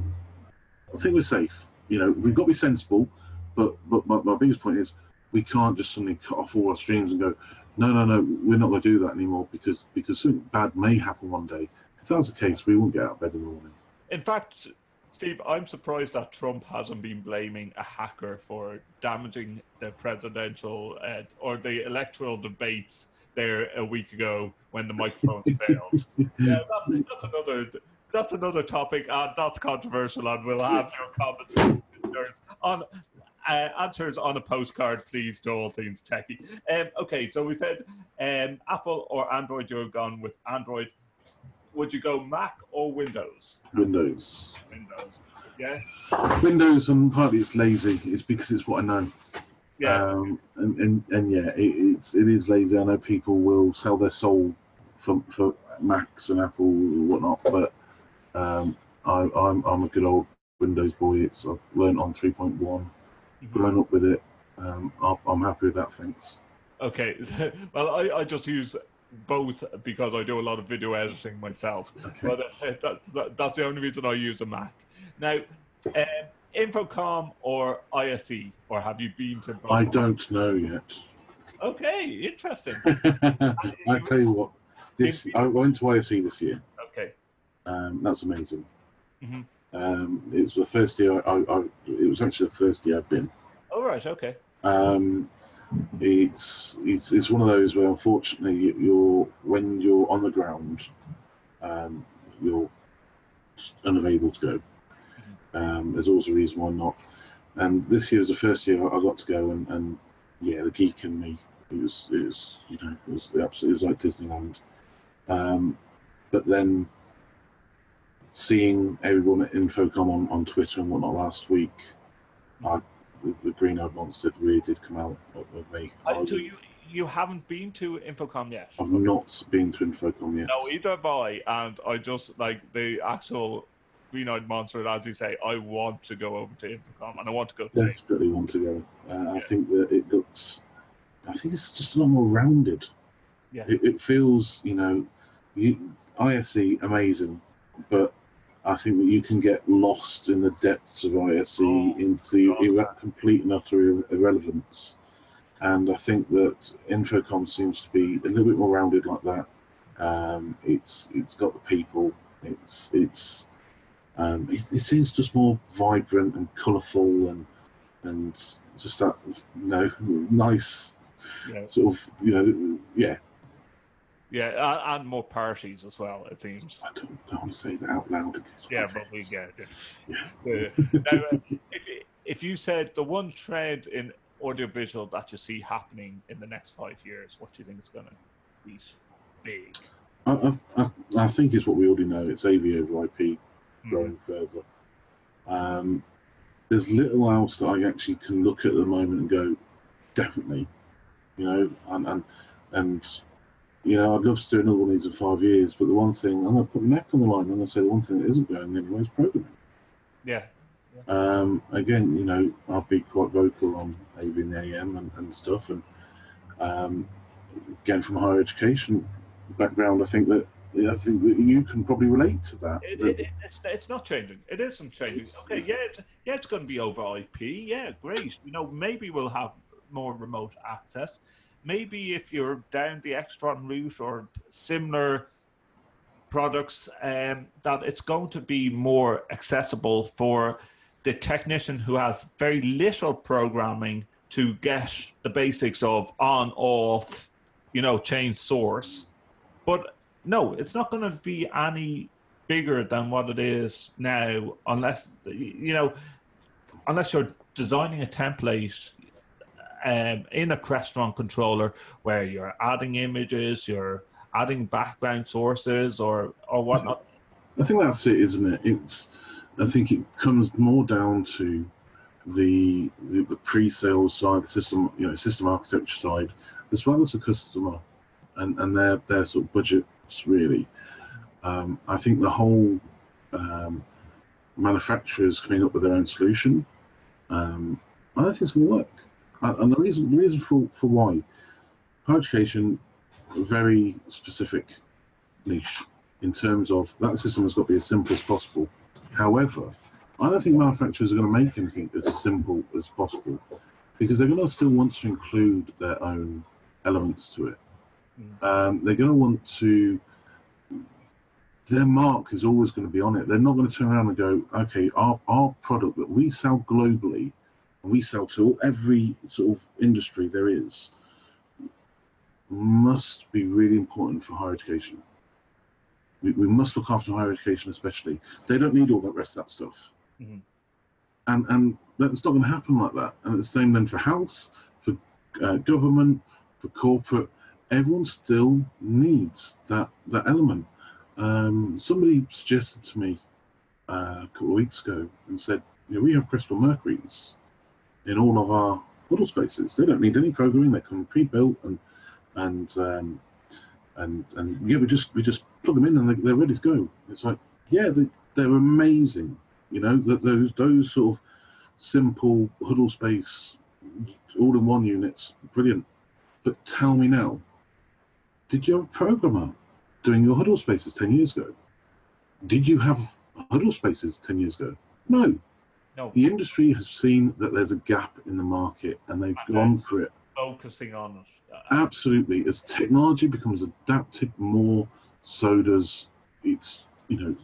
I think we're safe. You know, we've got to be sensible. But but my, my biggest point is we can't just suddenly cut off all our streams and go, no, no, no, we're not going to do that anymore because because something bad may happen one day. If that's the case, we won't get out of bed in the morning. In fact, Steve, I'm surprised that Trump hasn't been blaming a hacker for damaging the presidential uh, or the electoral debates there a week ago when the microphones failed. Yeah, that's, that's another that's another topic, and that's controversial, and we'll have your comments answers on uh, answers on a postcard, please, to all things techie. Um, okay, so we said um, Apple or Android. You've gone with Android. Would you go Mac or Windows? Windows. Windows. Yeah. Windows, and partly it's lazy. It's because it's what I know. Yeah. Um, and, and, and yeah, it, it's it is lazy. I know people will sell their soul for, for Macs and Apple and whatnot, but um, I, I'm I'm a good old Windows boy. It's I've learned on 3.1, Mhm. grown up with it. Um, I'm, I'm happy with that. Thanks. Okay. well, I, I just use both because I do a lot of video editing myself. Okay. But uh, that's, that, that's the only reason I use a Mac. Now, um, InfoComm or ISE, or have you been to both? I don't know yet. Okay, interesting. I tell you what, this I went to ISE this year. Okay. Um, that's amazing. Mhm. Um, it was the first year. I, I, it was actually the first year I've been. All right. Okay. Um, it's it's it's one of those where unfortunately you- you're when you're on the ground, um, you're unable to go. Um, there's always a reason why not. And this year was the first year I got to go, and, and yeah, the geek in me, it was it was you know it was absolutely it was like Disneyland. Um, but then seeing everyone at InfoComm on, on Twitter and whatnot last week, I, the, the Green Eyed Monster really did come out of me. I, Uh, you you haven't been to InfoComm yet? I've not been to InfoComm yet. No, either have I, and I just like the actual Green Eyed Monster, as you say. I want to go over to InfoComm, and I want to go. To desperately want to go. Uh, I think that it looks. I think it's just a lot more rounded. Yeah. It, it feels, you know, you ISE amazing, but I think that you can get lost in the depths of ISE Oh, into complete and utter irre- irrelevance. And I think that InfoComm seems to be a little bit more rounded like that. Um, it's it's got the people. It's it's um, it, it seems just more vibrant and colourful and and just that you know nice Yeah, sort of you know yeah yeah, and, and more parties as well. It seems. I don't, don't want to say that out loud Yeah, but we get it. Yeah. Uh, now, uh, if, if you said the one trend in audiovisual that you see happening in the next five years, what do you think is going to be big? I, I, I, think it's what we already know. It's AV over IP growing further. Um, there's little else that I actually can look at at the moment and go, definitely, you know, and and, and you know, I'd love to do another one of these in five years. But the one thing I'm going to put my neck on the line. And I'm going to say the one thing that isn't going anywhere is programming. Yeah, Um, again, you know, I've been quite vocal on AV and AM and, and stuff. And um, again, from a higher education background, I think that I think that you can probably relate to that. it, that- it, it, it's, it's not changing. It isn't changing. Okay, yeah, it, yeah, it's going to be over IP. Yeah, great. You know, maybe we'll have more remote access. Maybe if you're down the Extron route or similar products, um, that it's going to be more accessible for the technician who has very little programming to get the basics of on, off, you know, change source. But no, it's not going to be any bigger than what it is now, unless you know, unless you're designing a template um, in a Crestron controller where you're adding images, you're adding background sources, or or whatnot. I think that's it, isn't it? It's. I think it comes more down to the the, the pre-sales side, the system, you know, system architecture side, as well as the customer, and and their their sort of budgets really. Um, I think the whole um, manufacturers coming up with their own solution. Um, I don't think it's going to work. And and the reason the reason for for why higher education very specific niche in terms of that system has got to be as simple as possible. However, I don't think manufacturers are going to make anything as simple as possible because they're going to still want to include their own elements to it. Um, they're going to want to. Their mark is always going to be on it. They're not going to turn around and go, okay, our, our product that we sell globally, we sell to every sort of industry there is, must be really important for higher education. We, we must look after higher education, especially. They don't need all that rest of that stuff. Mhm. And and that's not going to happen like that. And it's the same then for health, for uh, government, for corporate. Everyone still needs that that element. Um, somebody suggested to me uh, a couple of weeks ago and said, you know, we have Crestron Mercurys in all of our huddle spaces. They don't need any programming. They come pre-built and and um, and and yeah, we just we just plug them in and they, they're ready to go. It's like yeah, they, they're amazing. You know, that those those sort of simple huddle space, all-in-one units, brilliant. But tell me now, did you have a programmer doing your huddle spaces ten years ago? Did you have huddle spaces ten years ago? No. No, The industry has seen that there's a gap in the market and they've Okay. gone for it. focusing on it. Uh, Absolutely. As technology becomes adapted more, so does it's you know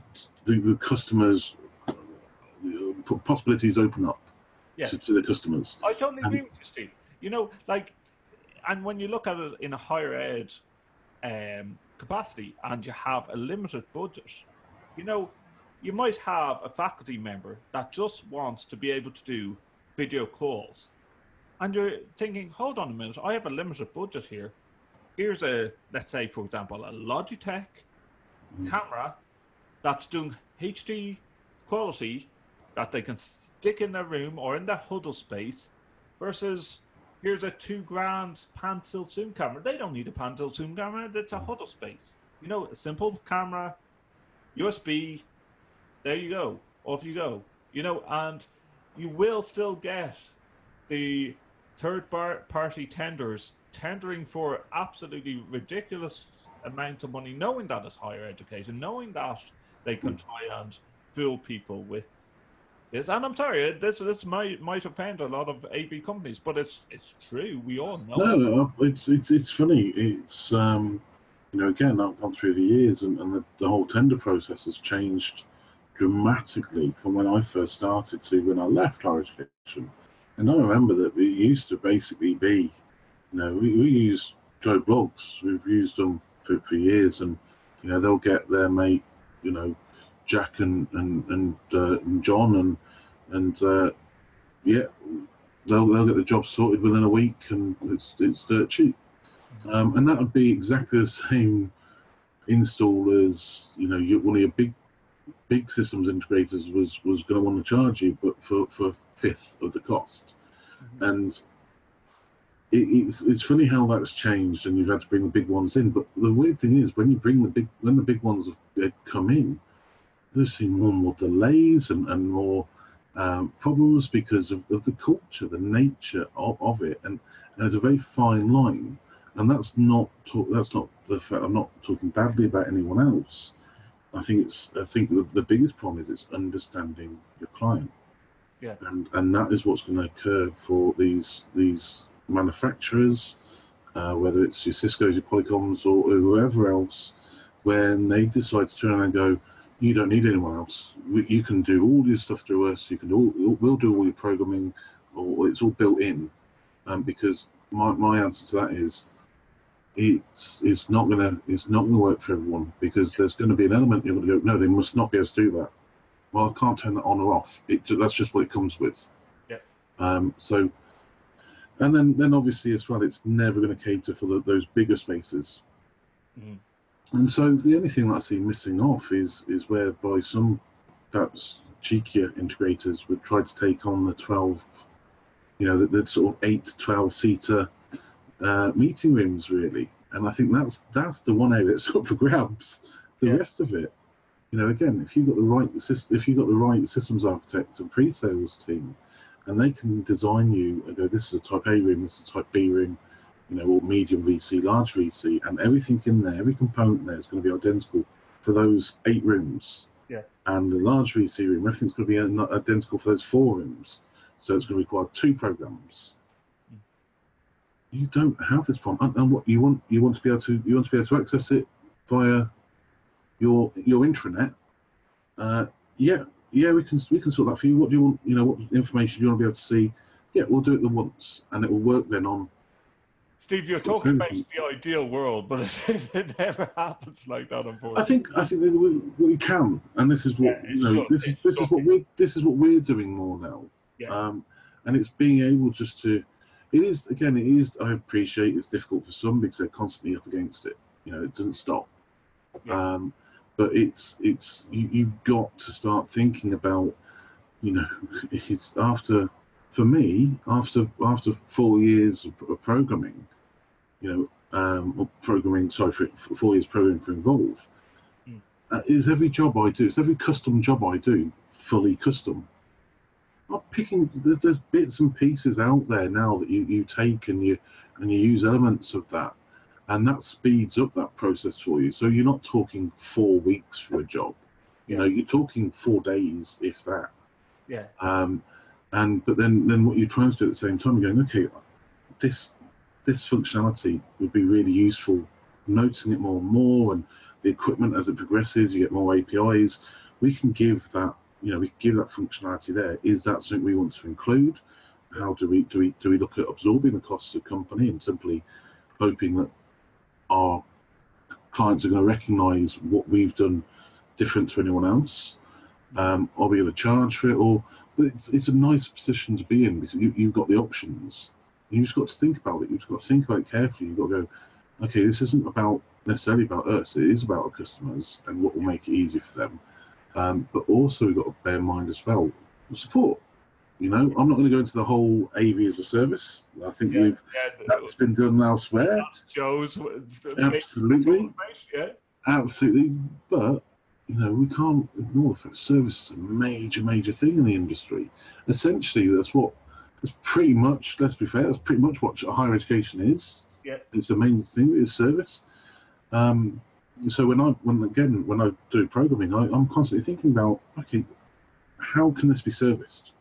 the, the customers uh, possibilities open up Yeah. to, to the customers. I totally agree with you, Steve. You know, like, and when you look at it in a higher ed um, capacity and you have a limited budget, you know, you might have a faculty member that just wants to be able to do video calls. And you're thinking, hold on a minute, I have a limited budget here. Here's a, let's say, for example, a Logitech hmm. camera that's doing HD quality that they can stick in their room or in their huddle space versus here's a two grand pan tilt zoom camera. They don't need a pan tilt zoom camera, it's a hmm. huddle space. You know, a simple camera, USB, there you go, off you go. You know, and you will still get the third party tenders tendering for absolutely ridiculous amounts of money, knowing that it's higher education, knowing that they can try and fool people with this. And I'm sorry, this this might might offend a lot of AV companies, but it's it's true. We all know. No, no, it's it's it's funny. It's um, you know, again, I've gone through the years, and, and the, the whole tender process has changed dramatically from when I first started to when I left higher education. And I remember that it used to basically be, you know, we, we use Joe Bloggs. We've used them for, for years, and you know, they'll get their mate, you know, Jack and and and, uh, and John and and uh, yeah, they'll they'll get the job sorted within a week, and it's it's dirt cheap. Um, and that would be exactly the same install as you know one of your big big systems integrators was was going to want to charge you, but for for fifth of the cost. Mm-hmm. And it, it's it's funny how that's changed, and you've had to bring the big ones in. But the weird thing is, when you bring the big when the big ones have come in, there's seen more and more delays and and more um, problems because of, of the culture, the nature of, of it, and, and it's a very fine line. And that's not talk, that's not the fact. I'm not talking badly about anyone else. I think it's I think the, the biggest problem is it's understanding your client. Yeah. And and that is what's going to occur for these these manufacturers, uh, whether it's your Cisco's, your Polycoms, or, whoever else, when they decide to turn around and go, you don't need anyone else. We, you can do all your stuff through us. You can do all, we'll do all your programming, or it's all built in. Um, because my, my answer to that is, it's it's not gonna it's not gonna work for everyone because there's going to be an element you're going to go no they must not be able to do that. Well, I can't turn that on or off. It that's just what it comes with. Yeah. Um. So, and then then obviously as well, it's never going to cater for the, those bigger spaces. Mhm. And so the only thing that I see missing off is is whereby some perhaps cheekier integrators would try to take on the 12, you know, the, the sort of 8 to 12 seater uh, meeting rooms really. And I think that's that's the one area that's up for grabs. The Yeah. rest of it, you know, again, if you've got the right if you've got the right systems architect and pre-sales team, and they can design you and go, this is a type A room, this is a type B room, you know, or medium VC, large VC, and everything in there, every component there is going to be identical for those eight rooms. Yeah. And the large VC room, everything's going to be identical for those four rooms. So it's going to require two programs. You don't have this problem, and, and what you want, you want to be able to, you want to be able to access it via your your intranet. Uh, yeah, yeah, we can we can sort that for you. What do you want? You know, what information do you want to be able to see? Yeah, we'll do it the once, and it will work then on Steve, you're talking about the ideal world, but it, it never happens like that, unfortunately. I think I think that we, we can, and this is what Yeah, you know. sure, This is this is what we this is what we're doing more now. Yeah. Um, and it's being able just to. It is again. It is. I appreciate it's difficult for some because they're constantly up against it. You know, it doesn't stop. Yeah. Um, but it's it's you, you've got to start thinking about. You know, it's after for me after after four years of, programming. You know, um, programming. Sorry, for, for four years programming for Involve. Uh, is every job I do, is every custom job I do fully custom? I'm picking. There's, there's bits and pieces out there now that you, you take and you and you use elements of that, and that speeds up that process for you. So you're not talking four weeks for a job. You know, you're talking four days, if that. yeah, Um, and but then then what you're trying to do at the same time, you're going, okay, this this functionality would be really useful. Noticing it more and more, and the equipment as it progresses, you get more APIs. We can give that, you know, we give that functionality there. Is that something we want to include? How do we do we do we look at absorbing the costs of company and simply hoping that our clients are going to recognise what we've done different to anyone else? Um, are we going to charge for it, or but it's, it's a nice position to be in because you, you've got the options. You just got to think about it. You've got to think about it carefully. You've got to go, okay, this isn't about necessarily about us. It is about our customers and what will make it easy for them. Um, but also we've got to bear in mind as well support. You know, I'm not going to go into the whole AV as a service. I think yeah, we've yeah. that's been done elsewhere. Joe's Absolutely. Yeah, Absolutely, but you know we can't ignore the fact service is a major, major thing in the industry. Essentially, that's what that's pretty much. Let's be fair, that's pretty much what higher education is. Yeah. it's the main thing is service, Um, so when I when again when I do programming, I, I'm constantly thinking about okay, how can this be serviced?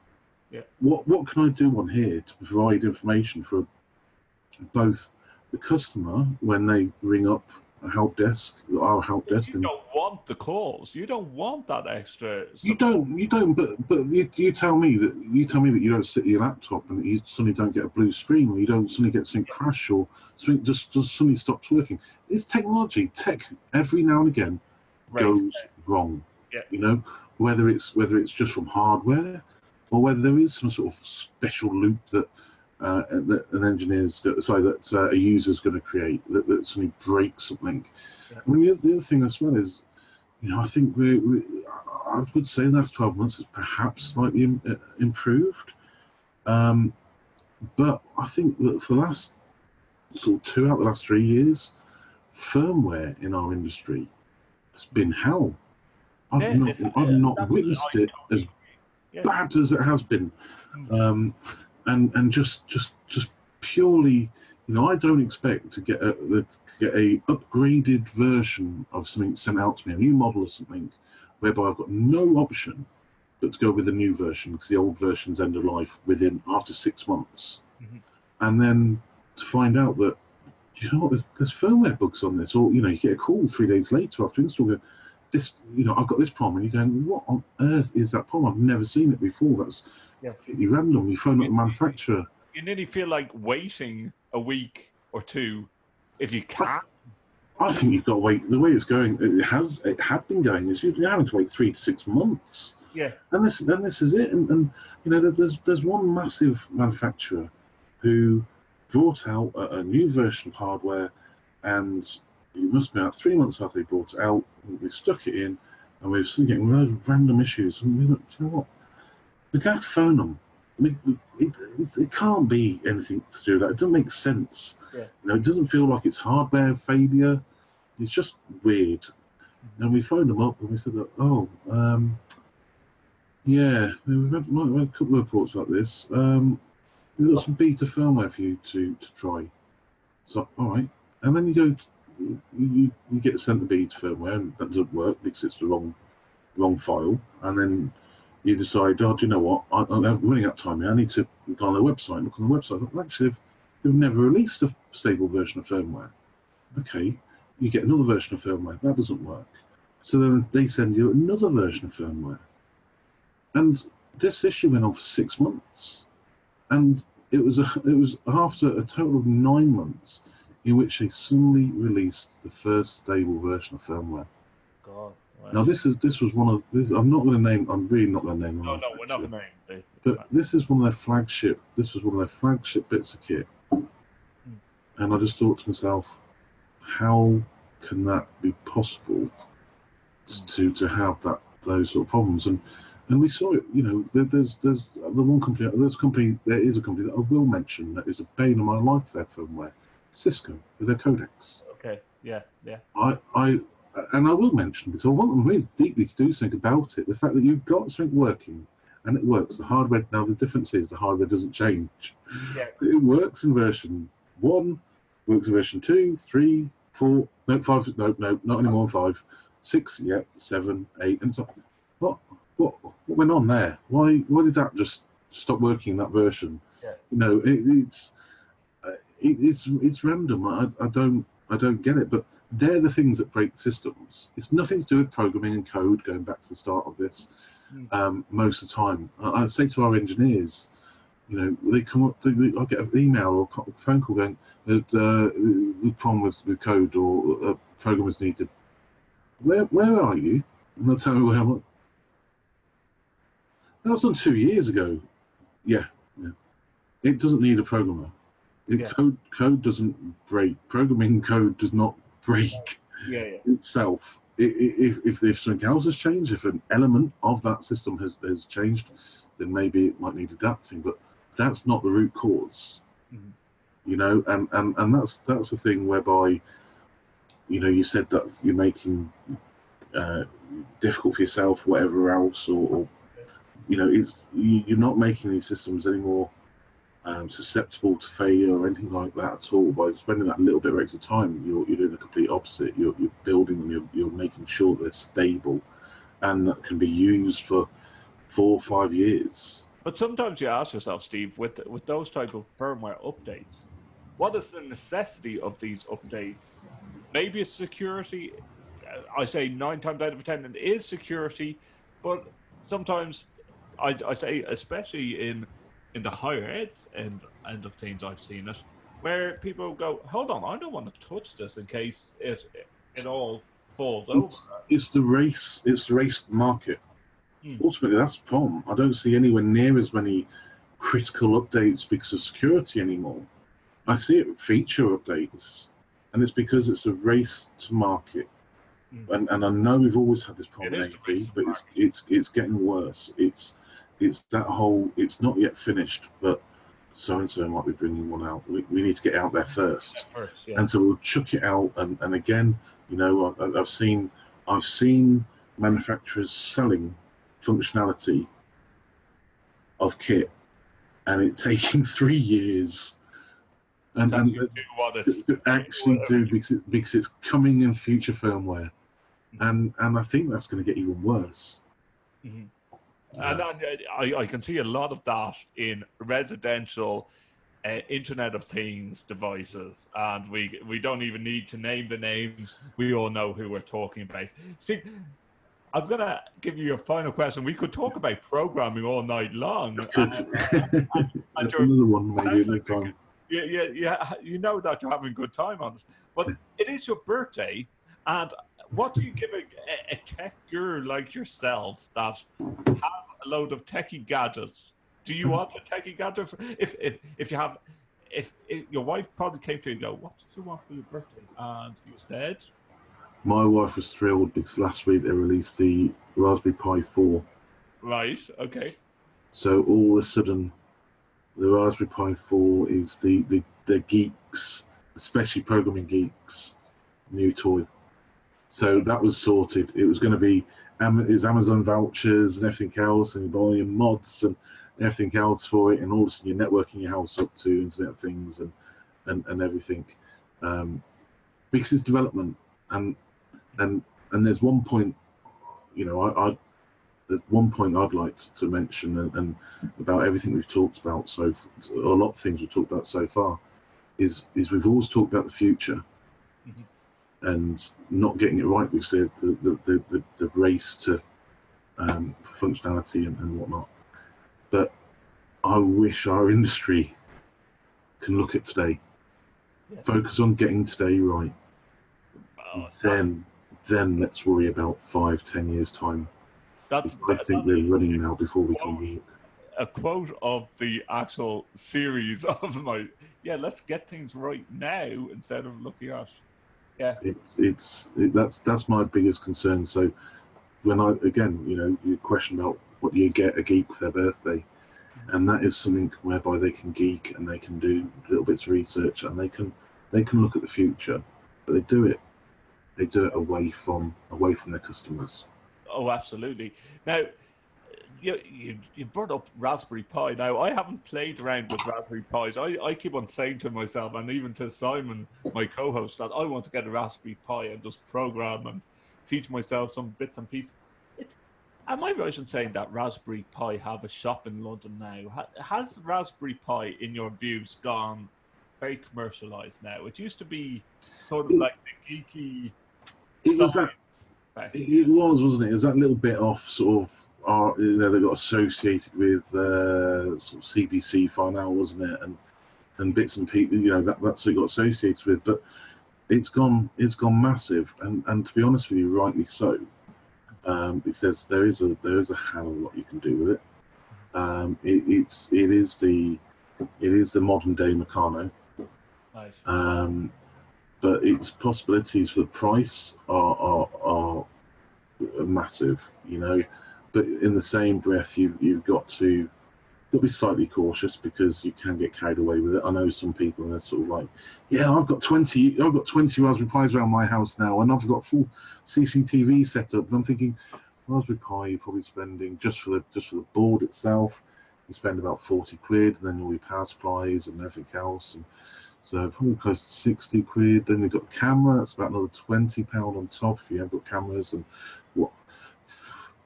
Yeah. What what can I do on here to provide information for both the customer when they ring up a help desk, our help desk, and want the calls. You don't want that extra. you don't you don't but but you, you tell me that you tell me that you don't sit at your laptop and you suddenly don't get a blue screen or you don't suddenly get something crash or something just just suddenly stops working. It's technology. Tech every now and again goes wrong. Yeah. You know, whether it's whether it's just from hardware or whether there is some sort of special loop that uh, that an engineer's go- sorry that uh, a user's going to create that, that suddenly breaks something. Yeah. I mean, the, other- the other thing as well is, you know, I think we, we I would say the last twelve months has perhaps slightly uh, improved, um, but I think that for the last sort of two out of the last three years, firmware in our industry has been hell. I've Yeah, not, I've yeah, not witnessed it as Yeah. bad as it has been, Mm. um, and and just just just purely, you know, I don't expect to get a to get a upgraded version of something sent out to me, a new model or something, whereby I've got no option but to go with a new version because the old version's end of life within after six months, Mhm. and then to find out that you know what, there's, there's firmware bugs on this, or you know, you get a call three days later after install. Go, this, you know, I've got this problem, and you're going, what on earth is that problem? I've never seen it before. That's Yeah. completely random. You phone up the manufacturer. You nearly feel like waiting a week or two if you can't. I think you've got to wait. The way it's going, it has, it had been going, is you're having to wait three to six months. Yeah. And this, and this is it. And, and you know, there's there's one massive manufacturer who brought out a, a new version of hardware, and it must be been about three months after they brought it out. We stuck it in, and we were still getting loads of random issues. And we went, "Do you know what? We're going to phone them. We, we, it, it, it can't be anything to do with that. It doesn't make sense. Yeah. You know, it doesn't feel like it's hardware failure. It's just weird. And we phoned them up and we said, that, oh, um, yeah, we've had, we've had a couple of reports like this. Um, we've got some beta firmware for you to, to try. So, all right. And then you go, you, you, you get sent the beta firmware and that doesn't work because it's the wrong wrong file. And then you decide, oh, do you know what? I, I'm running out of time here. I need to go on their website and look on the website. Well, Actually, they've, they've never released a stable version of firmware. Okay, you get another version of firmware. That doesn't work. So then they send you another version of firmware. And this issue went on for six months. And it was a, it was after a total of nine months in which they suddenly released the first stable version of firmware. God. Wow. Now this is this was one of this. I'm not going to name. I'm really not going to name. no, no, we're not going to name But this is one of their flagship. This was one of their flagship bits of kit. Hmm. And I just thought to myself, how can that be possible hmm. to to have that those sort of problems? And and we saw it. You know, there, there's there's the one company. There's a company. There is a company that I will mention that is a bane of my life. Their firmware, Cisco, with their codecs. Okay. Yeah. Yeah. I, I, and I will mention because I want them really deeply to do something about it. The fact that you've got something working and it works. The hardware now the difference is the hardware doesn't change. Yeah. It works in version one, works in version two, three, four, no five, no, no, not anymore. Five, six, yeah, seven, eight, and so. What, what, what went on there? Why, why did that just stop working in that version? Yeah. You know, it, it's, uh, it, it's, it's random. I, I don't, I don't get it. But they're the things that break systems. It's nothing to do with programming and code. Going back to the start of this, Mm. um, most of the time, I, I say to our engineers, you know, they come up. They, they- I get an email or a phone call going, "That uh, the problem with, with code or uh, programmers needed." Where where are you? And they'll tell me where I'm. at. That was done two years ago. Yeah, yeah. It doesn't need a programmer. It, Yeah. Code code doesn't break. Programming code does not break Yeah. Yeah. itself. If, if, if something else has changed, if an element of that system has, has changed, then maybe it might need adapting. But that's not the root cause, Mhm. you know. And, and, and that's that's the thing whereby, you know, you said that you're making uh, difficult for yourself, whatever else, or, or you know, it's you, you're not making these systems any more um, susceptible to failure or anything like that at all. By spending that little bit of extra time, you're, you're doing the complete opposite. You're, you're building them, you're, you're making sure they're stable and that can be used for four or five years. But sometimes you ask yourself, Steve, with with those type of firmware updates, what is the necessity of these updates? Maybe it's security. I say nine times out of ten it is security, but sometimes I, I say, especially in in the higher ed end, end of things, I've seen it, where people go, hold on, I don't want to touch this in case it it all falls over. It's, it's the race. It's the race market. Hmm. Ultimately, that's the problem. I don't see anywhere near as many critical updates because of security anymore. I see it with feature updates, and it's because it's a race to market. Hmm. And, and I know we've always had this problem It in is the race AV, to but it's, it's it's getting worse. It's it's that whole. It's not yet finished, but so and so might be bringing one out. We, we need to get out there first First, yeah. and so we'll chuck it out and, and again you know I- i've seen i've seen manufacturers selling functionality of kit and it taking three years and, and you do to actually do because, it, because it's coming in future firmware and and i think that's going to get even worse And I, I, I can see a lot of that in residential uh, Internet of Things devices, and we we don't even need to name the names. We all know who we're talking about. See, I'm gonna give you a final question. We could talk about programming all night long. Could- and- and you're- another one maybe another time yeah, yeah, yeah. You know that you're having a good time on it, but it is your birthday, and what do you give a, a tech guru like yourself that has a load of techie gadgets? Do you want a techie gadget? For, if, if if you have, if, if your wife probably came to you and go, "What do you want for your birthday?" and you said, my wife was thrilled because last week they released the raspberry pi 4 "Right, okay, So all of a sudden, the Raspberry Pi 4 is the, the, the geeks, especially programming geeks, new toy. So that was sorted. It was going to be was Amazon vouchers and everything else, and buying mods and everything else for it, and all of a sudden you're networking your house up to Internet of Things and and, and everything. Um, because it's development, and and and there's one point, you know, I, I there's one point I'd like to mention, and, and about everything we've talked about so a lot of things we've talked about so far is is we've always talked about the future Mhm. And not getting it right because the the, the, the, the race to um, functionality and, and whatnot. But I wish our industry can look at today Yeah. focus on getting today right. Oh, then then let's worry about five ten years time. That's I think we're running now before we can walk a quote of the actual series of my yeah let's get things right now instead of looking at yeah it's it's it, that's that's my biggest concern. So when I again, you know, your question about what do you get a geek for their birthday, and that is something whereby they can geek and they can do little bits of research and they can they can look at the future, but they do it they do it away from away from their customers. oh absolutely now you, you, you brought up Raspberry Pi. Now, I haven't played around with Raspberry Pis. I, I keep on saying to myself, and even to Simon, my co host, that I want to get a Raspberry Pi and just program and teach myself some bits and pieces. It, am I right in saying that Raspberry Pi have a shop in London now? Ha, has Raspberry Pi, in your views, gone very commercialized now? It used to be sort of like the geeky. It was that It it was, wasn't it? It was that little bit off, sort of. Uh, you know, they got associated with uh, sort of CBC Final, wasn't it? And and bits and pieces. You know, that that's what it got associated with. But it's gone, it's gone massive, and and to be honest with you, rightly so, um, because there is a there is a hell of a lot you can do with it. Um, it it's it is the it is the modern day Meccano. Right. Um, but its possibilities for the price are, are, are massive, you know. But in the same breath, you, you've got to to be slightly cautious because you can get carried away with it. I know some people and they're sort of like, yeah, I've got 20, I've got 20 Raspberry Pis around my house now, and I've got full CCTV set up. And I'm thinking, Raspberry Pi, you're probably spending just for the just for the board itself. you spend about 40 quid, and then all your power supplies and everything else. And so probably close to 60 quid. Then you've got camera, that's about another 20 pound on top if you have got cameras and.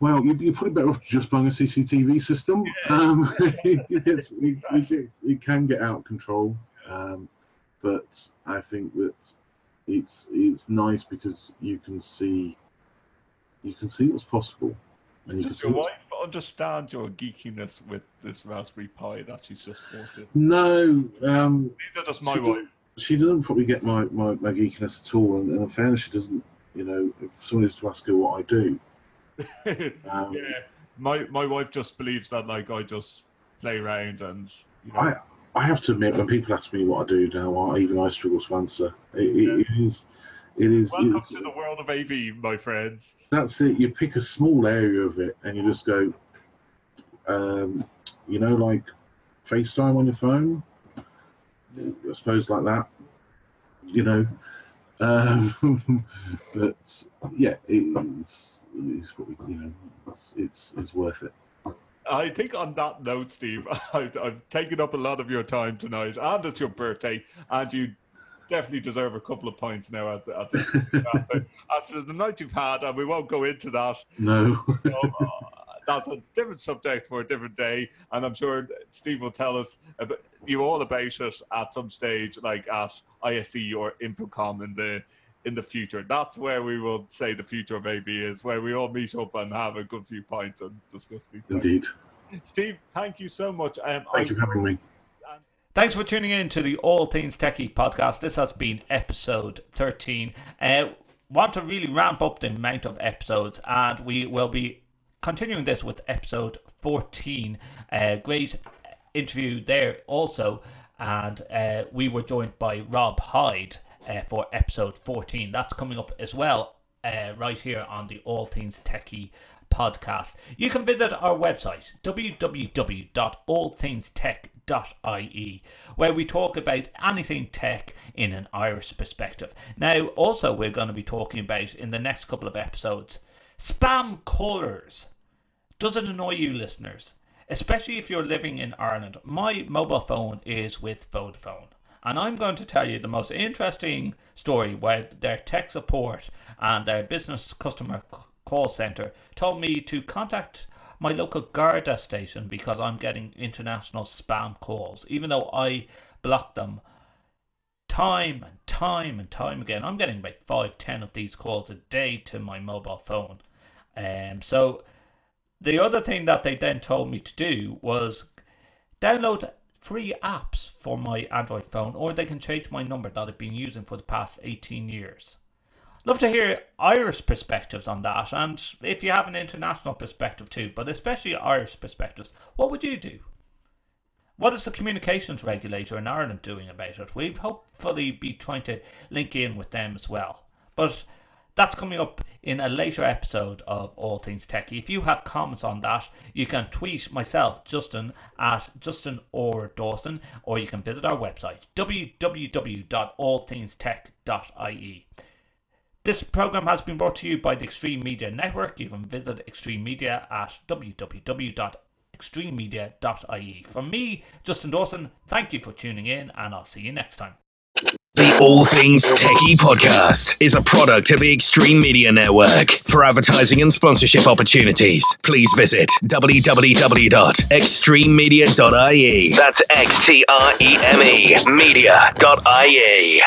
Well, you, you're probably better off just buying a CCTV system. Um, it, gets, it, it, it can get out of control, um, but I think that it's it's nice because you can see you can see what's possible, and you can Does see your wife understand your geekiness with this Raspberry Pi that she's just bought? it? No, um, Neither does my she, wife. doesn't, she doesn't probably get my, my, my geekiness at all. And, and in fairness, she doesn't, you know, if someone is to ask her what I do, um, yeah, my my wife just believes that like I just play around and you know, I, I have to admit, when people ask me what I do now, I, even I struggle to answer. It, it, it is, it is, welcome to the world of AV, my friends. that's it. You pick a small area of it and you just go, um, you know, like FaceTime on your phone. I suppose like that. You know, um, but yeah, it's, we- you know, it's, it's it's worth it. I think on that note, Steve, I've, I've taken up a lot of your time tonight, and it's your birthday, and you definitely deserve a couple of points now at the, at the, after, after the night you've had, and we won't go into that. No, uh, that's a different subject for a different day, and I'm sure Steve will tell us about, you all about it at some stage, like at ISE or InfoComm in the in the future. That's where we will say the future maybe is where we all meet up and have a good few pints and discuss these things. indeed. Steve, thank you so much. Um, Thank I- you for having me. Thanks for tuning in to the All Things Techie podcast. This has been episode 13. Uh, want to really ramp up the amount of episodes, and we will be continuing this with episode 14. Uh, great interview there also, and uh, we were joined by Rob Hyde uh, for episode 14. That's coming up as well, uh, right here on the All Things Techie podcast. You can visit our website www.allthingstech.ie where we talk about anything tech in an Irish perspective. Now, also, we're going to be talking about in the next couple of episodes spam callers. Does it annoy you, listeners? Especially if you're living in Ireland. My mobile phone is with Vodafone. And I'm going to tell you the most interesting story where their tech support and their business customer call center told me to contact my local Garda station because I'm getting international spam calls, even though I block them time and time and time again. I'm getting about five, ten of these calls a day to my mobile phone. Um, so the other thing that they then told me to do was download free apps for my Android phone, or they can change my number that I've been using for the past 18 years. Love to hear Irish perspectives on that, and if you have an international perspective too, but especially Irish perspectives, what would you do? What is the communications regulator in Ireland doing about it? We'll hopefully be trying to link in with them as well. But that's coming up in a later episode of All Things Techie. If you have comments on that, you can tweet myself, Justin, at Justin or Dawson, or you can visit our website, www.allthingstech.ie. This program has been brought to you by the Xtreme Media Network. You can visit Xtreme Media at www.xtrememedia.ie. From me, Justin Dawson, thank you for tuning in, and I'll see you next time. The All Things Techie podcast is a product of the Xtreme Media Network. For advertising and sponsorship opportunities, please visit www.xtrememedia.ie. That's X T R E M E media.ie.